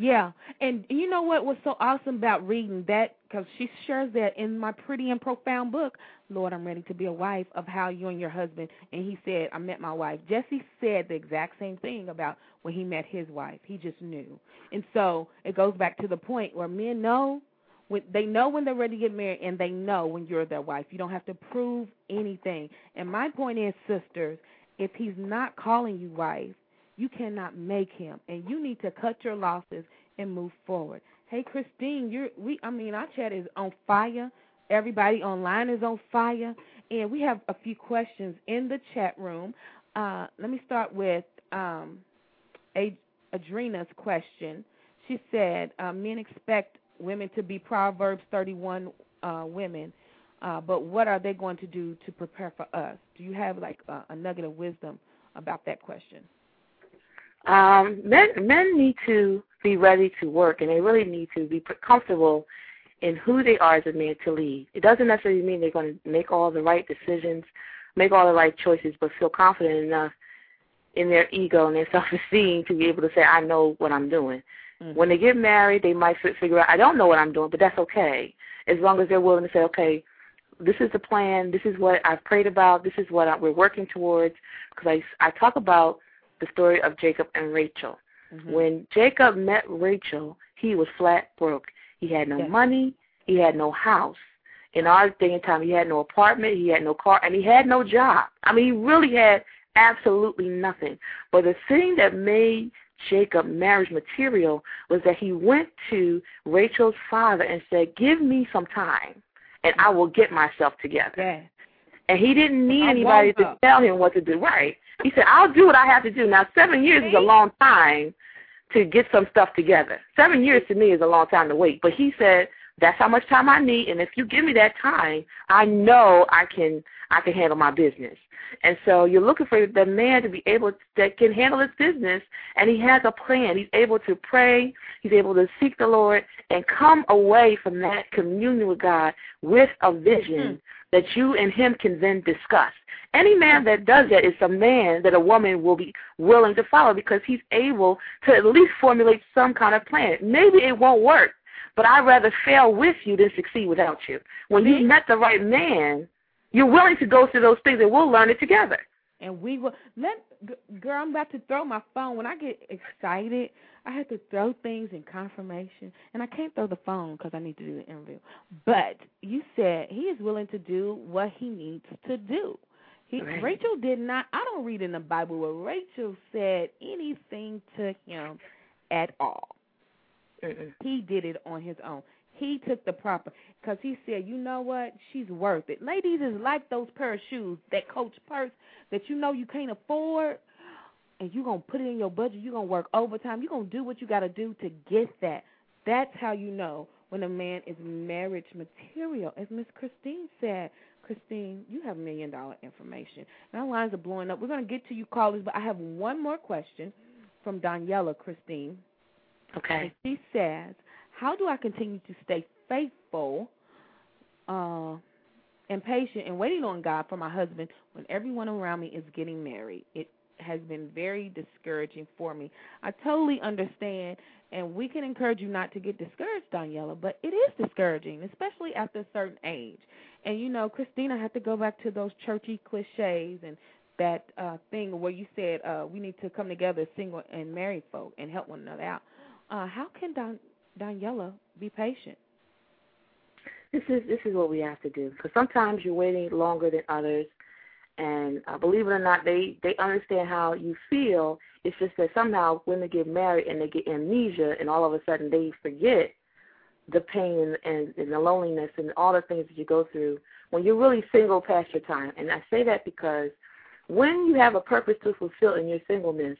Yeah, and you know what was so awesome about reading that? Because she shares that in my pretty and profound book, Lord, I'm ready to be a wife. Of how you and your husband, and he said, I met my wife. Jesse said the exact same thing about when he met his wife. He just knew, and so it goes back to the point where men know when they know when they're ready to get married, and they know when you're their wife. You don't have to prove anything. And my point is, sisters, if he's not calling you wife, you cannot make him, and you need to cut your losses and move forward. Hey, Christine, you're we. I mean, our chat is on fire. Everybody online is on fire, and we have a few questions in the chat room. Uh, let me start with um, Ad- Adrena's question. She said, uh, "Men expect women to be Proverbs 31 uh, women, uh, but what are they going to do to prepare for us? Do you have like a nugget of wisdom about that question?" Um, men men need to be ready to work, and they really need to be comfortable in who they are as a man to lead. It doesn't necessarily mean they're going to make all the right decisions, make all the right choices, but feel confident enough in their ego and their self-esteem to be able to say, I know what I'm doing. Mm-hmm. When they get married, they might fi- figure out, I don't know what I'm doing, but that's okay. As long as they're willing to say, okay, this is the plan, this is what I've prayed about, this is what I, we're working towards. Because I, I talk about the story of Jacob and Rachel. Mhm. When Jacob met Rachel, he was flat broke. He had no Yes. money, he had no house. In our day and time, he had no apartment, he had no car, and he had no job. I mean, he really had absolutely nothing. But the thing that made Jacob marriage material was that he went to Rachel's father and said, Give me some time, and I will get myself together. Yeah. And he didn't need I anybody to tell him what to do. Right. He said, I'll do what I have to do. Now, seven years is a long time to get some stuff together. Seven years to me is a long time to wait. But he said, that's how much time I need, and if you give me that time, I know I can I can handle my business. And so you're looking for the man to be able to, that can handle his business, and he has a plan. He's able to pray. He's able to seek the Lord and come away from that communion with God with a vision mm-hmm. That you and him can then discuss. Any man that does that is a man that a woman will be willing to follow because he's able to at least formulate some kind of plan. Maybe it won't work, but I'd rather fail with you than succeed without you. When you mm-hmm. met the right man, you're willing to go through those things and we'll learn it together. And we will let g- girl. I'm about to throw my phone. When I get excited, I have to throw things in confirmation, and I can't throw the phone because I need to do the interview. But you said he is willing to do what he needs to do. He, Right. Rachel did not. I don't read in the Bible where Rachel said anything to him at all. Mm-mm. He did it on his own. He took the proper because he said, you know what, she's worth it. Ladies is like those pair of shoes, that Coach purse that you know you can't afford, and you're gonna put it in your budget. You're gonna work overtime. You're gonna do what you got to do to get that. That's how you know when a man is marriage material, as Miss Christine said. Christine, you have million dollar information. Our lines are blowing up. We're gonna get to you callers, but I have one more question from Daniela, Christine. Okay. And she says, How do I continue to stay faithful uh, and patient and waiting on God for my husband when everyone around me is getting married? It has been very discouraging for me. I totally understand, and we can encourage you not to get discouraged, Daniela, but it is discouraging, especially after a certain age. And you know, Christina, have to go back to those churchy cliches and that uh thing where you said uh we need to come together single and married folk and help one another out. Uh how can Don Daniela be patient? This is this is what we have to do because sometimes you're waiting longer than others, and uh, believe it or not, they they understand how you feel. It's just that somehow women get married and they get amnesia, and all of a sudden they forget the pain and, and the loneliness and all the things that you go through when you're really single past your time. And I say that because when you have a purpose to fulfill in your singleness,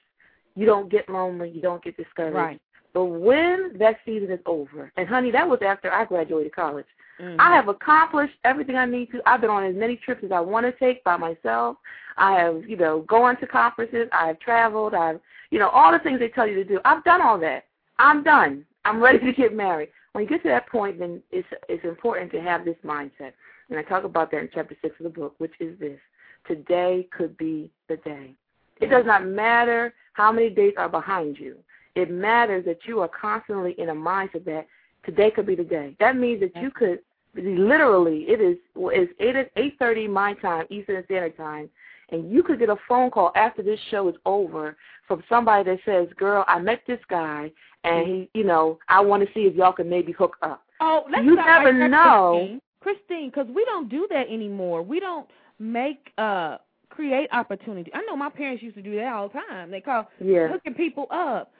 you don't get lonely, you don't get discouraged. Right. But when that season is over, and honey, that was after I graduated college. Mhm. I have accomplished everything I need to. I've been on as many trips as I want to take by myself. I have, you know, gone to conferences. I've traveled. I've, you know, all the things they tell you to do. I've done all that. I'm done. I'm ready to get married. When you get to that point, then it's it's important to have this mindset. And I talk about that in chapter six of the book, which is this: today could be the day. It does not matter how many days are behind you. It matters that you are constantly in a mindset that today could be the day. That means that you could literally it is it's eight eight thirty my time, Eastern Standard Time, and you could get a phone call after this show is over from somebody that says, Girl, I met this guy and he you know, I want to see if y'all can maybe hook up. Oh, let's You never right know. Christine, because we don't do that anymore. We don't make uh create opportunity. I know my parents used to do that all the time. They call Yeah. hooking people up.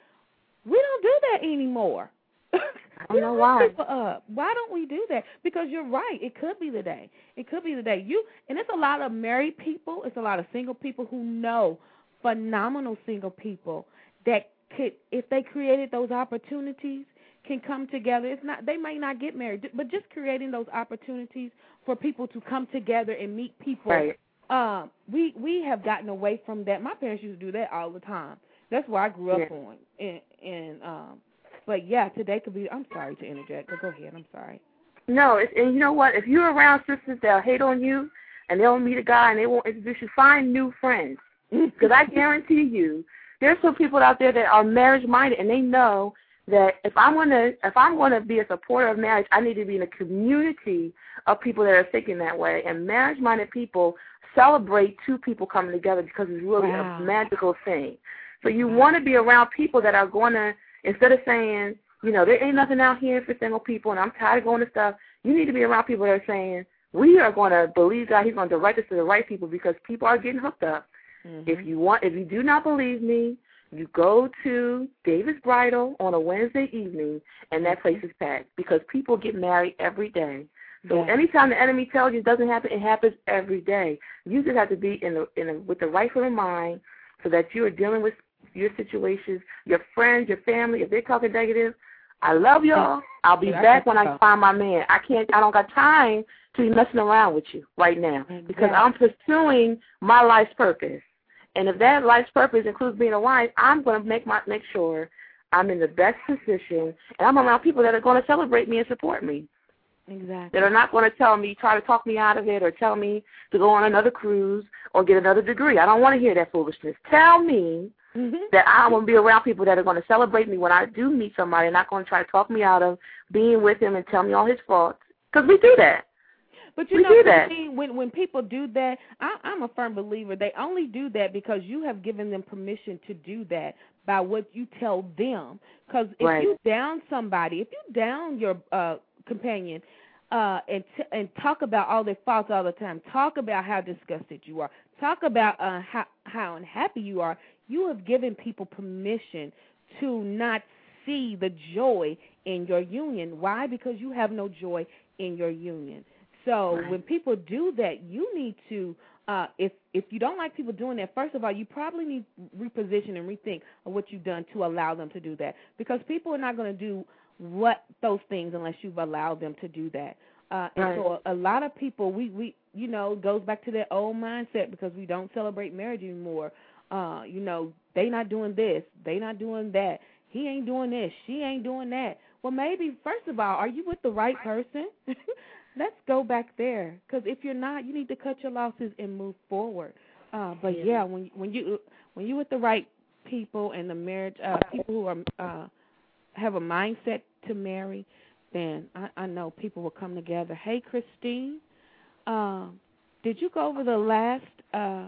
We don't do that anymore. I don't know why. people up. Why don't we do that? Because you're right. It could be the day. It could be the day. You and it's a lot of married people. It's a lot of single people who know phenomenal single people that could, if they created those opportunities, can come together. It's not they might not get married, but just creating those opportunities for people to come together and meet people. Right. Um, we we have gotten away from that. My parents used to do that all the time. That's where I grew up Yeah. on. And and um, but yeah, today could be. I'm sorry to interject, but go ahead. I'm sorry. No, it's, and you know what? If you're around sisters that'll hate on you and they'll meet a guy and they won't introduce you, find new friends. Because I guarantee you, there's some people out there that are marriage minded and they know that if I'm gonna if I'm gonna be a supporter of marriage, I need to be in a community of people that are thinking that way. And marriage minded people celebrate two people coming together because it's really Wow. a magical thing. So you want to be around people that are going to instead of saying, you know, there ain't nothing out here for single people, and I'm tired of going to stuff. You need to be around people that are saying, we are going to believe God. He's going to direct us to the right people because people are getting hooked up. Mm-hmm. If you want, if you do not believe me, you go to David's Bridal on a Wednesday evening, and that place is packed because people get married every day. So Yeah. anytime the enemy tells you it doesn't happen, it happens every day. You just have to be in the in with the right frame of mind, so that you are dealing with your situations, your friends, your family. If they're talking negative, I love y'all. I'll be Yeah, back when I find my man. I can't. I don't got time to be messing around with you right now because I'm pursuing my life's purpose. And if that life's purpose includes being a wife, I'm going to make my make sure I'm in the best position, and I'm around people that are going to celebrate me and support me. Exactly. That are not going to tell me, try to talk me out of it, or tell me to go on another cruise or get another degree. I don't want to hear that foolishness. Tell me that I want to be around people that are going to celebrate me when I do meet somebody, and not going to try to talk me out of being with him and tell me all his faults. Because we do that. But you We know, do that. Christine, when when people do that, I, I'm a firm believer. They only do that because you have given them permission to do that by what you tell them. Because if Right. you down somebody, if you down your uh companion, uh, and t- and talk about all their faults all the time, talk about how disgusted you are, talk about uh how how unhappy you are, you have given people permission to not see the joy in your union. Why? Because you have no joy in your union. So Right. when people do that, you need to uh if if you don't like people doing that, first of all, you probably need reposition and rethink of what you've done to allow them to do that. Because people are not going to do what those things unless you've allowed them to do that. Uh and Right. so a, a lot of people we we you know, goes back to that old mindset because we don't celebrate marriage anymore. Uh, you know, they not doing this, they not doing that. He ain't doing this, she ain't doing that. Well, maybe first of all, are you with the right person? Let's go back there because if you're not, you need to cut your losses and move forward. Uh, but Yeah. yeah, when when you when you with the right people and the marriage uh, people who are uh, have a mindset to marry, then I, I know people will come together. Hey, Christine, um, did you go over the last uh,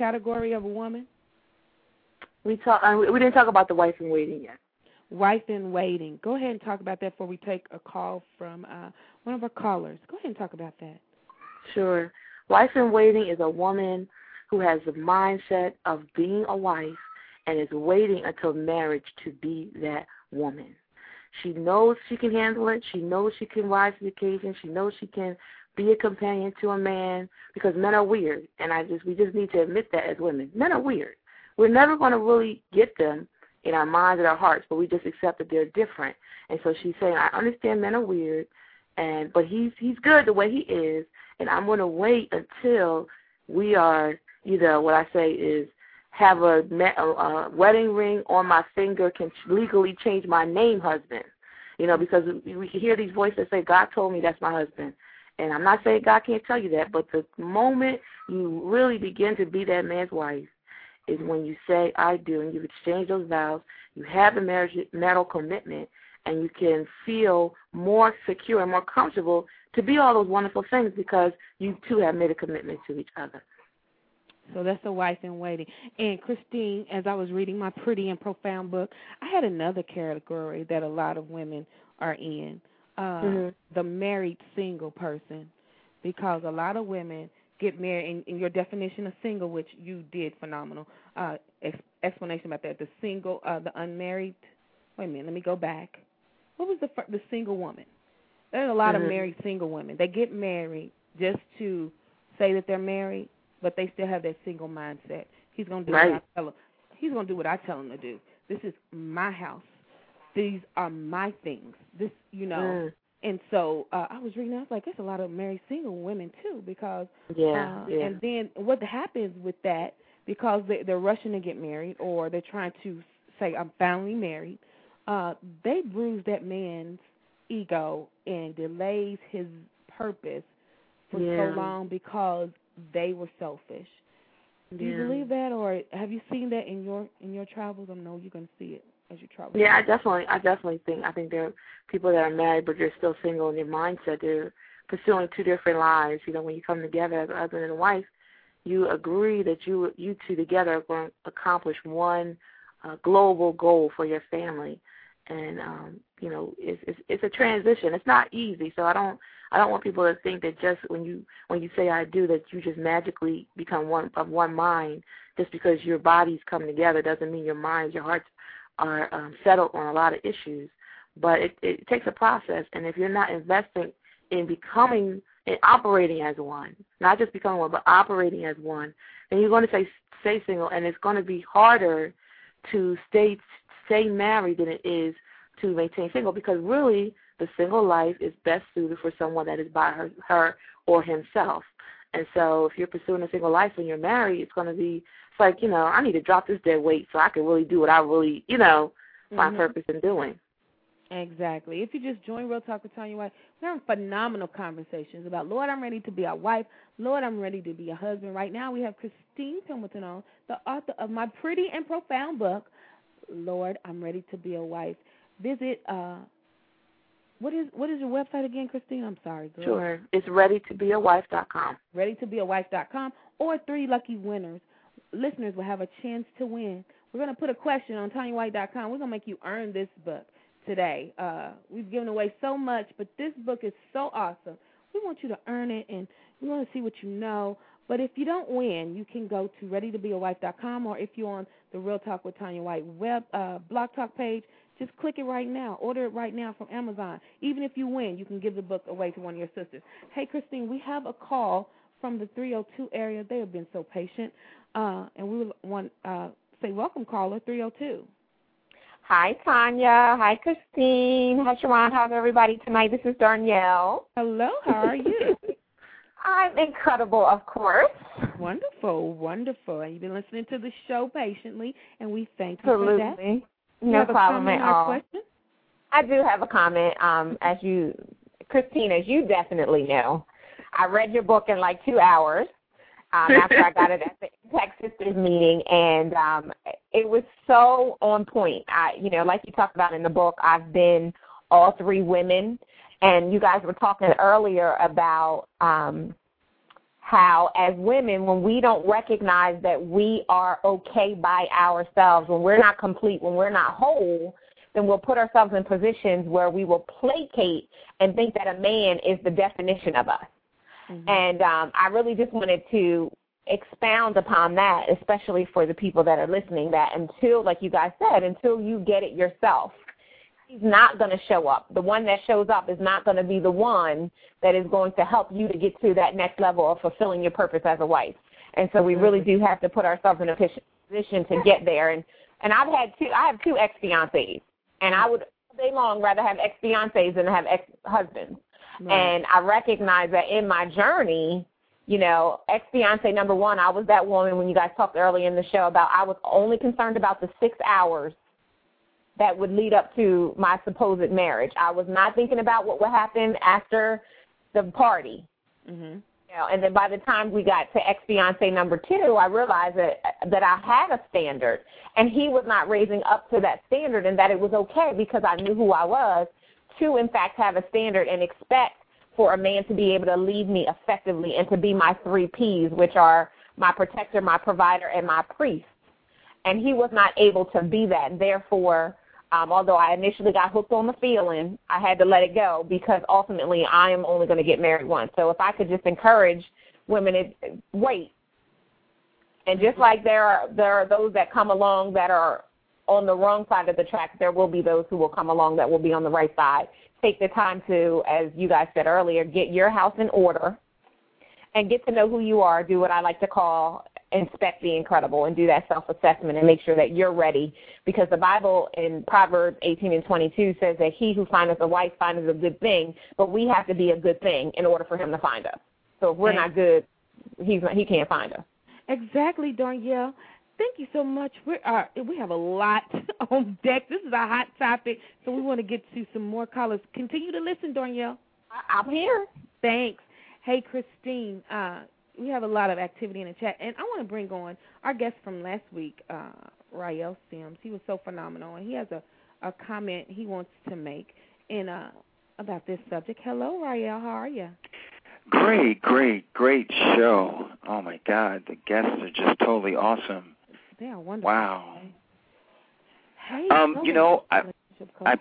category of a woman? We talk. Uh, we we didn't talk about the wife in waiting yet. Wife in waiting. Go ahead and talk about that before we take a call from uh, one of our callers. Go ahead and talk about that. Sure. Wife in waiting is a woman who has the mindset of being a wife and is waiting until marriage to be that woman. She knows she can handle it. She knows she can rise to the occasion. She knows she can be a companion to a man because men are weird, and I just we just need to admit that as women. Men are weird. We're never going to really get them in our minds and our hearts, but we just accept that they're different. And so she's saying, I understand men are weird, and but he's he's good the way he is, and I'm going to wait until we are either what I say is have a, a, a wedding ring on my finger can legally change my name husband. You know, because we, we hear these voices say, God told me that's my husband. And I'm not saying God can't tell you that, but the moment you really begin to be that man's wife is when you say, I do, and you exchange those vows, you have the marriage, marital commitment, and you can feel more secure and more comfortable to be all those wonderful things because you two have made a commitment to each other. So that's a wife in waiting. And Christine, as I was reading my pretty and profound book, I had another category that a lot of women are in. Uh Mhm. the married single person. Because a lot of women get married in, in your definition of single, which you did phenomenal. Uh ex- explanation about that. The single uh the unmarried wait a minute, let me go back. What was the fir- the single woman? There's a lot Mhm. of married single women. They get married just to say that they're married, but they still have that single mindset. He's gonna do what I tell him. He's gonna do what I tell him to do. This is my house. These are my things. This, you know. Mm. And so uh, I was reading. I was like, there's a lot of married single women too, because Yeah, uh, yeah. And then what happens with that? Because they, they're rushing to get married, or they're trying to say, "I'm finally married." Uh, they bruise that man's ego and delays his purpose for Yeah. so long because they were selfish. Do you believe that, or have you seen that in your in your travels? I know you're going to see it as you travel. Yeah, I definitely, I definitely think. I think there are people that are married but they're still single in their mindset. They're pursuing two different lives. You know, when you come together as a husband and a wife, you agree that you you two together are going to accomplish one uh, global goal for your family. And um, you know, it's, it's it's a transition. It's not easy. So I don't I don't want people to think that just when you when you say I do that you just magically become one of one mind just because your bodies come together doesn't mean your minds, your hearts are um, settled on a lot of issues. But it, it takes a process, and if you're not investing in becoming and operating as one, not just becoming one, but operating as one, then you're going to stay stay single, and it's going to be harder to stay stay married than it is to maintain single because really the single life is best suited for someone that is by her her or himself. And so if you're pursuing a single life when you're married, it's going to be it's like you know I need to drop this dead weight so I can really do what I really you know find Mhm. purpose in doing. Exactly. If you just join Real Talk with Tanya White, we're having phenomenal conversations about Lord, I'm ready to be a wife. Lord, I'm ready to be a husband. Right now, we have Christine Pembleton on, the author of my pretty and profound book, Lord, I'm ready to be a wife. Visit uh, what is what is your website again, Christine? I'm sorry. Girl. Sure, it's readytobeawife.com. readytobeawife.com or three lucky winners. Listeners will have a chance to win. We're going to put a question on TanyaWhite.com. We're going to make you earn this book today. Uh, we've given away so much, but this book is so awesome. We want you to earn it, and we want to see what you know. But if you don't win, you can go to readytobeawife.com, or if you're on the Real Talk with Tanya White web uh, blog talk page, just click it right now. Order it right now from Amazon. Even if you win, you can give the book away to one of your sisters. Hey, Christine, we have a call from the 302 area. They have been so patient, uh, and we would want uh, say welcome, caller 302. Hi, Tanya. Hi, Christine. Hi, Sharon. How's everybody tonight? This is Darnell. Hello. How are you? I'm incredible, of course. Wonderful, wonderful. And you've been listening to the show patiently, and we thank you for that. No problem at all. question? I do have a comment. Um, as you, Christine, as you definitely know, I read your book in like two hours um, after I got it at the Impact Sisters meeting, and um, it was so on point. I, you know, like you talked about in the book, I've been all three women, and you guys were talking earlier about um, how, as women, when we don't recognize that we are okay by ourselves, when we're not complete, when we're not whole, then we'll put ourselves in positions where we will placate and think that a man is the definition of us. And um, I really just wanted to expound upon that, especially for the people that are listening, that until, like you guys said, until you get it yourself, he's not going to show up. The one that shows up is not going to be the one that is going to help you to get to that next level of fulfilling your purpose as a wife. And so we really do have to put ourselves in a position to get there. And and I've had two. I have two ex fiancés, and I would all day long rather have ex fiancés than have ex husbands. And I recognize that in my journey, you know, ex fiance number one, I was that woman when you guys talked earlier in the show about I was only concerned about the six hours that would lead up to my supposed marriage. I was not thinking about what would happen after the party. Mm-hmm. You know, and then by the time we got to ex fiance number two, I realized that that I had a standard, and he was not raising up to that standard, and that it was okay because I knew who I was to in fact have a standard and expect for a man to be able to lead me effectively and to be my three P's, which are my protector, my provider, and my priest. And he was not able to be that. Therefore, um, although I initially got hooked on the feeling, I had to let it go because ultimately I am only going to get married once. So if I could just encourage women to wait. And just like there are there are those that come along that are on the wrong side of the track, there will be those who will come along that will be on the right side. Take the time to, as you guys said earlier, get your house in order and get to know who you are. Do what I like to call inspect the incredible and do that self assessment and make sure that you're ready. Because the Bible in Proverbs 18 and 22 says that he who findeth a wife findeth a good thing, but we have to be a good thing in order for him to find us. So if we're not good, he's not, he can't find us. Exactly, Danielle. thank you so much. We are we have a lot on deck. This is a hot topic, so we want to get to some more callers. Continue to listen, Danielle. I'm here. Thanks. Hey, Christine. Uh, we have a lot of activity in the chat, and I want to bring on our guest from last week, uh, Rael Sims. He was so phenomenal, and he has a a comment he wants to make in uh about this subject. Hello, Rael. How are you? Great, great, great show. Oh my God, the guests are just totally awesome. They are wonderful. Wow. Hey, Um, you know, I, I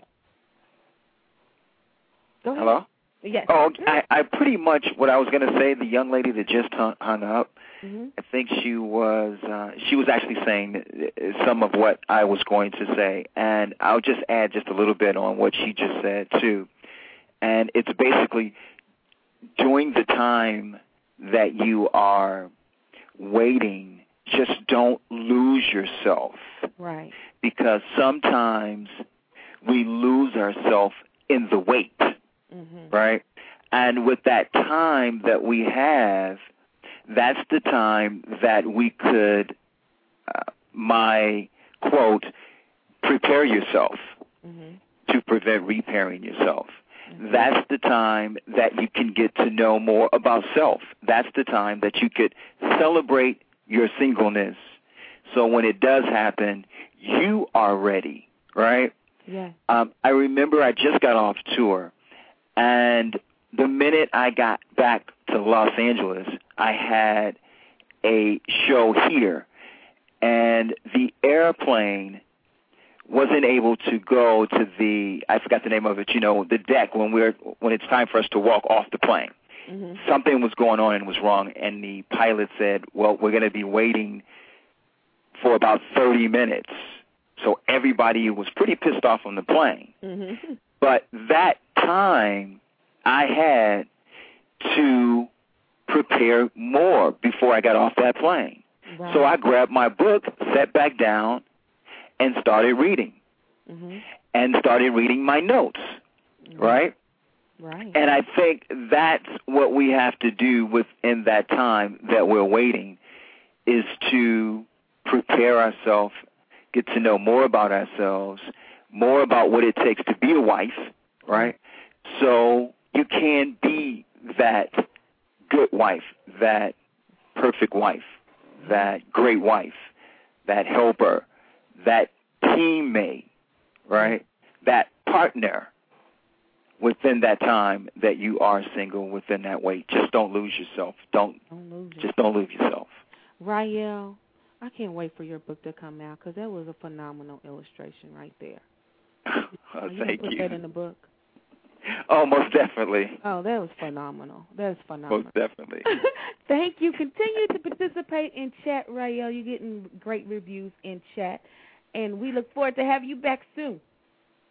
Go ahead. hello. Yes. Oh, I, I pretty much what I was going to say. The young lady that just hung, hung up, hmm I think she was uh, she was actually saying uh, some of what I was going to say, and I'll just add just a little bit on what she just said too. And it's basically during the time that you are waiting, just don't lose yourself Right. because sometimes we lose ourselves in the wait hmm right? And with that time that we have, that's the time that we could, uh, my quote, prepare yourself hmm to prevent repairing yourself. That's the time that you can get to know more about self. That's the time that you could celebrate your singleness. So when it does happen, you are ready, right? Yeah. Um, I remember I just got off tour, and the minute I got back to Los Angeles, I had a show here, and the airplane wasn't able to go to the I forgot the name of it, you know, the deck when we're when it's time for us to walk off the plane. hmm Something was going on and was wrong and the pilot said, "Well, we're going to be waiting for about 30 minutes." So everybody was pretty pissed off on the plane. hmm But that time I had to prepare more before I got off that plane. So I grabbed my book, sat back down, and started reading. hmm And started reading my notes, right? Right. And I think that's what we have to do within that time that we're waiting is to prepare ourselves, get to know more about ourselves, more about what it takes to be a wife, mm-hmm. right? So you can be that good wife, that perfect wife, that great wife, that helper, that teammate, right? That partner within that time that you are single within that wait. Just don't lose yourself. Don't Don't lose just don't lose yourself. Rael, I can't wait for your book to come out because that was a phenomenal illustration right there. Oh, Are you thank put you. that in the book? Oh, most definitely. Oh, that was phenomenal. That is phenomenal. Most definitely. Thank you. Continue to participate in chat, Rael. You're getting great reviews in chat, and we look forward to have you back soon.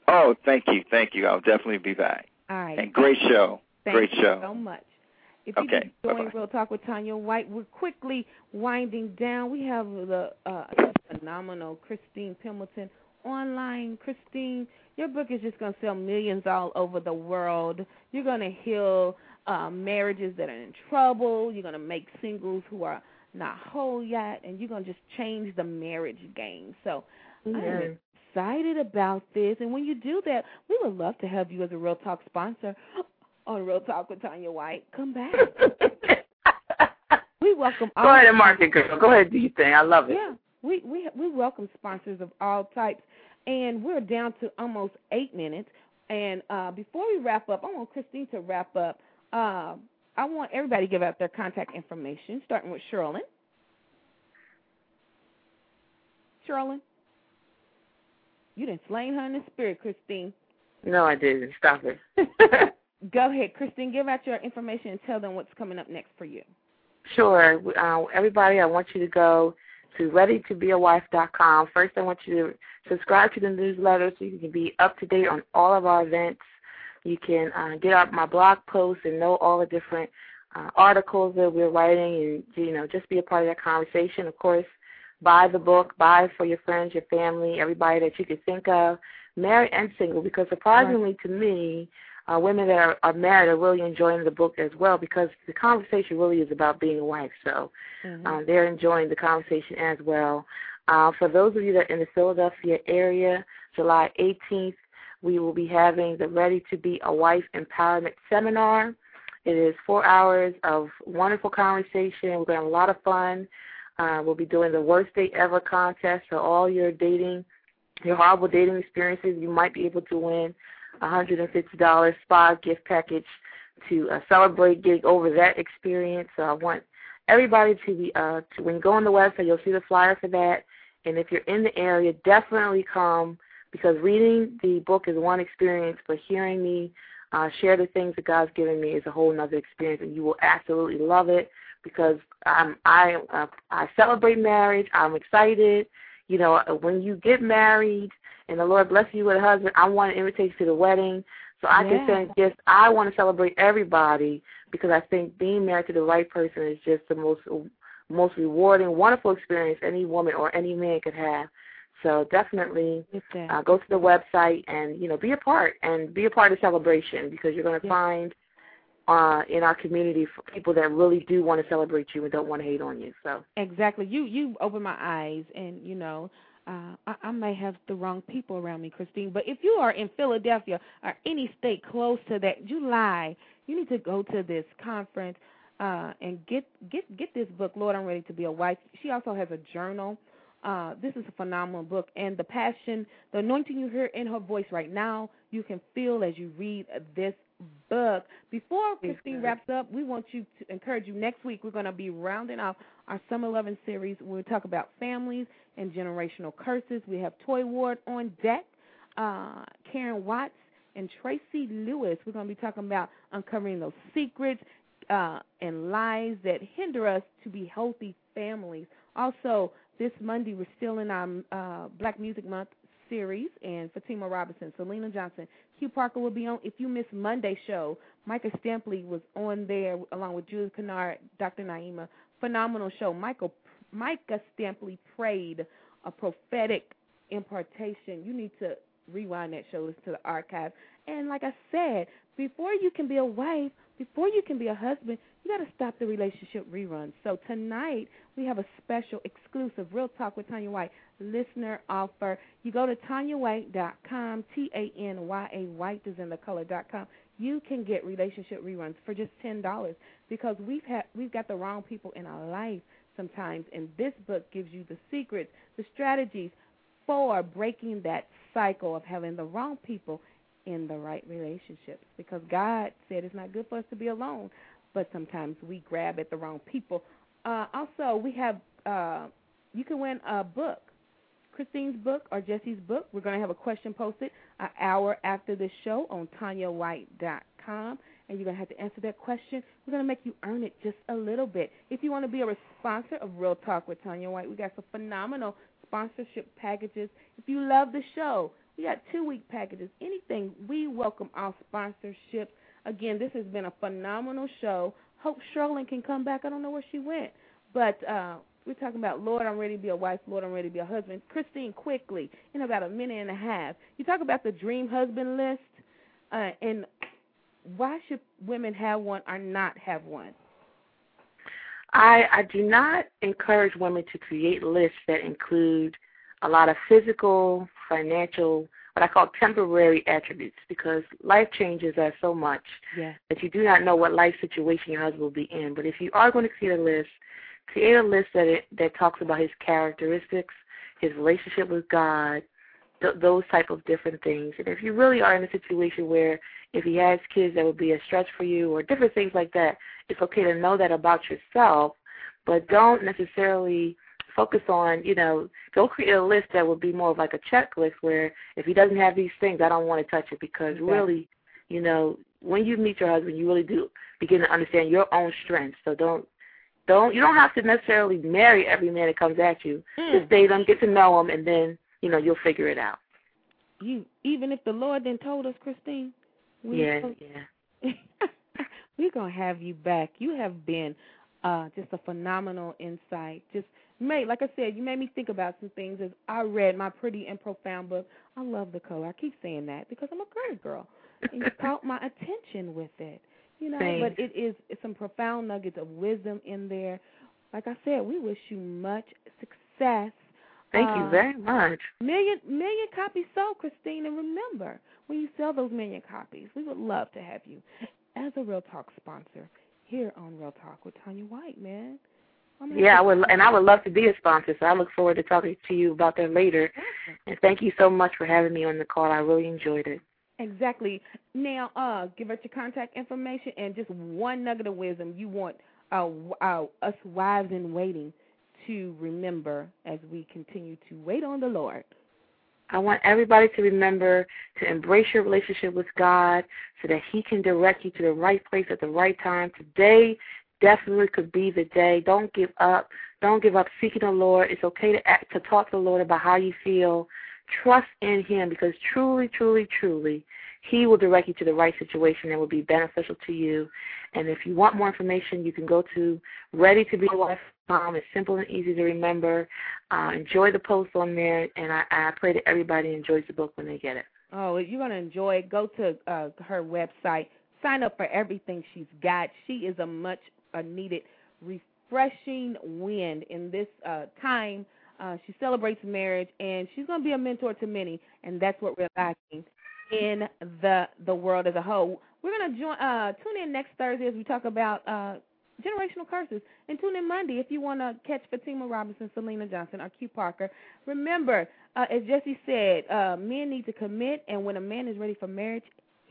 Oh, thank you, thank you. I'll definitely be back. All right. And great show. Thank great you show. so much. If you Okay, can join Real Talk with Tanya White, we're quickly winding down. We have the uh, phenomenal Christine Pembleton online. Christine, your book is just going to sell millions all over the world. You're going to heal uh, marriages that are in trouble. You're going to make singles who are not whole yet, and you're going to just change the marriage game. So I'm excited about this. And when you do that, we would love to have you as a Real Talk sponsor on Real Talk with Tanya White. Come back. we welcome all Go ahead and market, girl. Go ahead, do your thing. I love it. yeah, we we we welcome sponsors of all types, and we're down to almost eight minutes. And uh, before we wrap up, I want Christine to wrap up. Uh, I want everybody to give out their contact information, starting with Sherlyn. Sherlyn, you didn't slain her in the spirit, Christine. No, I didn't. Stop it. Go ahead, Christine. Give out your information and tell them what's coming up next for you. Sure. Uh, everybody, I want you to go to readytobeawife.com. First, I want you to subscribe to the newsletter so you can be up to date on all of our events. You can uh, get out my blog posts and know all the different uh, articles that we're writing, and you know, just be a part of that conversation. Of course, buy the book, buy it for your friends, your family, everybody that you could think of, married and single. Because surprisingly to me, uh, women that are, are married are really enjoying the book as well because the conversation really is about being a wife. So Mm-hmm. uh, they're enjoying the conversation as well. Uh, for those of you that are in the Philadelphia area, July 18th, we will be having the Ready to Be a Wife Empowerment Seminar. It is four hours of wonderful conversation. We're going to have a lot of fun. Uh, we'll be doing the Worst Date Ever contest for all your dating, your horrible dating experiences. You might be able to win $150 spa gift package to uh, celebrate getting over that experience. So I want everybody to be, uh, to, when you go on the website, you'll see the flyer for that. And if you're in the area, definitely come because reading the book is one experience, but hearing me uh, share the things that God's given me is a whole other experience, and you will absolutely love it because I'm, I uh, I celebrate marriage. I'm excited. You know, when you get married and the Lord bless you with a husband, I want an invitation to the wedding. So I Yeah. can send gifts. I want to celebrate everybody because I think being married to the right person is just the most most rewarding, wonderful experience any woman or any man could have. So definitely uh, go to the website and you know be a part and be a part of the celebration because you're going to find uh, in our community for people that really do want to celebrate you and don't want to hate on you. So Exactly. You you opened my eyes, and you know, uh, I, I may have the wrong people around me, Christine. But if you are in Philadelphia or any state close to that, July, you need to go to this conference uh, and get get get this book. Lord, I'm ready to be a wife. She also has a journal. Uh, this is a phenomenal book, and the passion, the anointing you hear in her voice right now, you can feel as you read this book. Before Christine wraps up, we want you to encourage you. Next week, we're going to be rounding off our Summer Loving series. We'll talk about families and generational curses. We have Toy Ward on deck, uh, Karen Watts and Tracy Lewis. We're going to be talking about uncovering those secrets uh, and lies that hinder us to be healthy families. Also, this Monday, we're still in our uh, Black Music Month series, and Fatima Robinson, Selena Johnson, Q Parker will be on. If you missed Monday's show, Micah Stampley was on there along with Julie Kennard, Dr. Naima. Phenomenal show. Michael Micah Stampley prayed a prophetic impartation. You need to rewind that show, to the archive. And like I said, before you can be a wife, before you can be a husband, you got to stop the relationship reruns. So tonight we have a special, exclusive Real Talk with Tanya White listener offer. You go to tanyawhite.com, T A N Y A White is in the color.com. You can get relationship reruns for just ten dollars because we've had we've got the wrong people in our life sometimes, and this book gives you the secrets, the strategies for breaking that cycle of having the wrong people in the right relationships. Because God said it's not good for us to be alone, but sometimes we grab at the wrong people. Uh, also, we have uh, you can win a book. Christine's book or Jesse's book. We're going to have a question posted an hour after this show on TanyaWhite.com, and you're going to have to answer that question. We're going to make you earn it just a little bit. If you want to be a sponsor of Real Talk with Tanya White, we got some phenomenal sponsorship packages. If you love the show, we got two week packages. Anything, we welcome all sponsorships. Again, this has been a phenomenal show. Hope Sherlyn can come back. I don't know where she went, but uh, we're talking about Lord, I'm ready to be a wife. Lord, I'm ready to be a husband. Christine, quickly, in about a minute and a half, you talk about the dream husband list, uh, and why should women have one or not have one? I, I do not encourage women to create lists that include a lot of physical, financial, what I call temporary attributes because life changes us so much Yeah. that you do not know what life situation your husband will be in. But if you are going to create a list, create a list that it, that talks about his characteristics, his relationship with God, th- those type of different things. And if you really are in a situation where if he has kids that would be a stretch for you or different things like that, it's okay to know that about yourself, but don't necessarily focus on, you know, go create a list that would be more of like a checklist where if he doesn't have these things, I don't want to touch it because Exactly. really, you know, when you meet your husband, you really do begin to understand your own strengths. So don't don't you don't have to necessarily marry every man that comes at you. Mm. Just date them, get to know them, and then you know you'll figure it out. You even if the Lord then told us, Christine, we yeah, told- yeah. we're gonna have you back. You have been uh just a phenomenal insight. Just made like I said, you made me think about some things as I read my pretty and profound book. I love the color. I keep saying that because I'm a girly girl. And you caught my attention with it. You know, Thanks. but it is it's some profound nuggets of wisdom in there. Like I said, we wish you much success Thank you Uh, very much. Million million copies sold, Christine. And remember, when you sell those million copies, we would love to have you as a Real Talk sponsor here on Real Talk with Tanya White, man. Yeah, I would, and I would love to be a sponsor. So I look forward to talking to you about that later. And thank you so much for having me on the call. I really enjoyed it. Exactly. Now, uh, give us your contact information and just one nugget of wisdom you want uh, uh, us wives in waiting to remember as we continue to wait on the Lord. I want everybody to remember to embrace your relationship with God so that He can direct you to the right place at the right time. Today definitely could be the day. Don't give up. Don't give up seeking the Lord. It's okay to act, to talk to the Lord about how you feel. Trust in Him because truly, truly, truly, He will direct you to the right situation that will be beneficial to you. And if you want more information, you can go to readytobeawife.com. It's simple and easy to remember. Uh, enjoy the post on there, and I, I pray that everybody enjoys the book when they get it. Oh, if you're going to enjoy it. Go to uh, her website. Sign up for everything she's got. She is a much needed, refreshing wind in this uh, time. Uh, she celebrates marriage, and she's going to be a mentor to many, and that's what we're lacking in the the world as a whole. We're going to join. Uh, tune in next Thursday as we talk about uh, generational curses, and tune in Monday if you want to catch Fatima Robinson, Selena Johnson, or Q Parker. Remember, uh, as Jesse said, uh, men need to commit, and when a man is ready for marriage,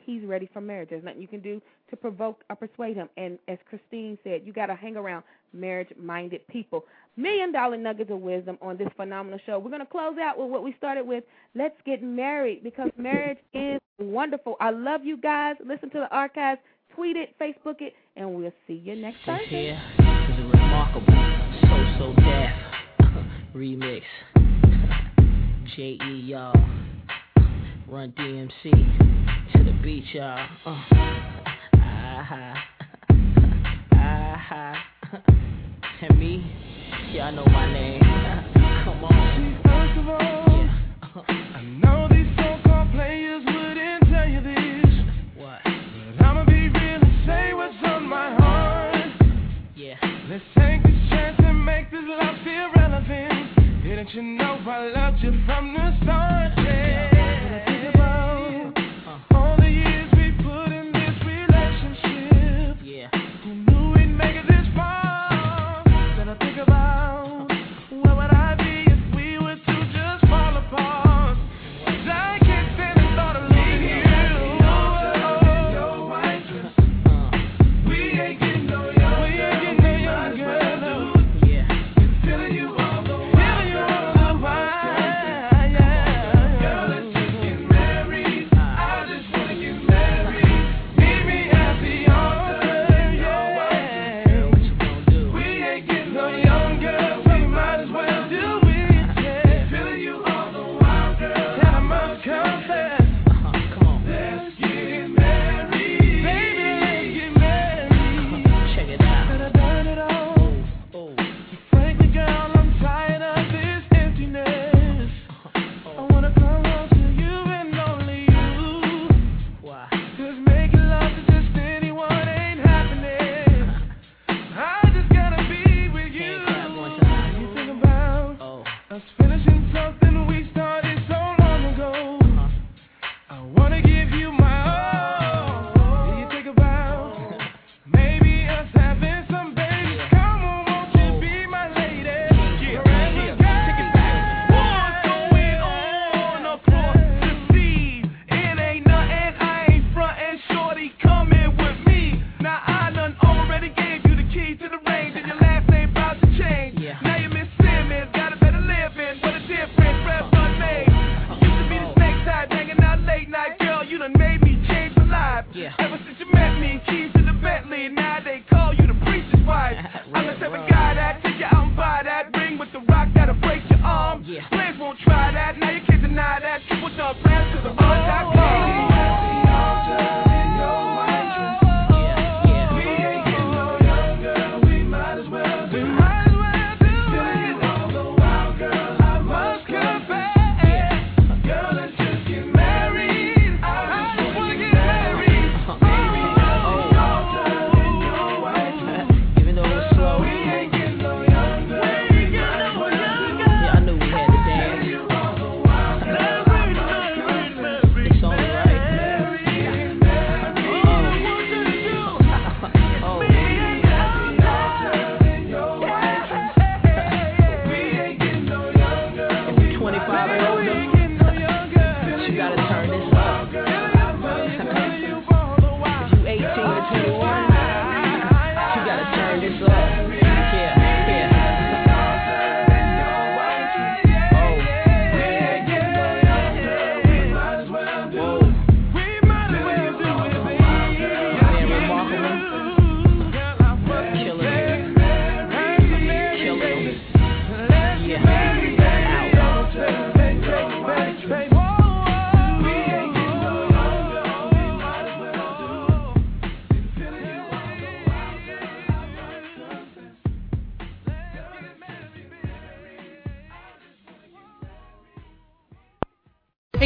he's ready for marriage. There's nothing you can do to provoke or persuade him. And as Christine said, you got to hang around marriage-minded people. Million dollar nuggets of wisdom on this phenomenal show. We're going to close out with what we started with. Let's get married because marriage is wonderful. I love you guys. Listen to the archives, tweet it, Facebook it, and we'll see you next This Thursday. here is a remarkable So So Def remix. J.E. y'all. Run DMC to the beach, y'all. Uh. Ah-ha. Ah-ha. And me, y'all know my name. Come on. First of all, I know these so-called players wouldn't tell you this. What? But I'ma be real and say what's on my heart. Yeah. Let's take this chance and make this love feel relevant. Didn't you know I loved you from the start? Yeah.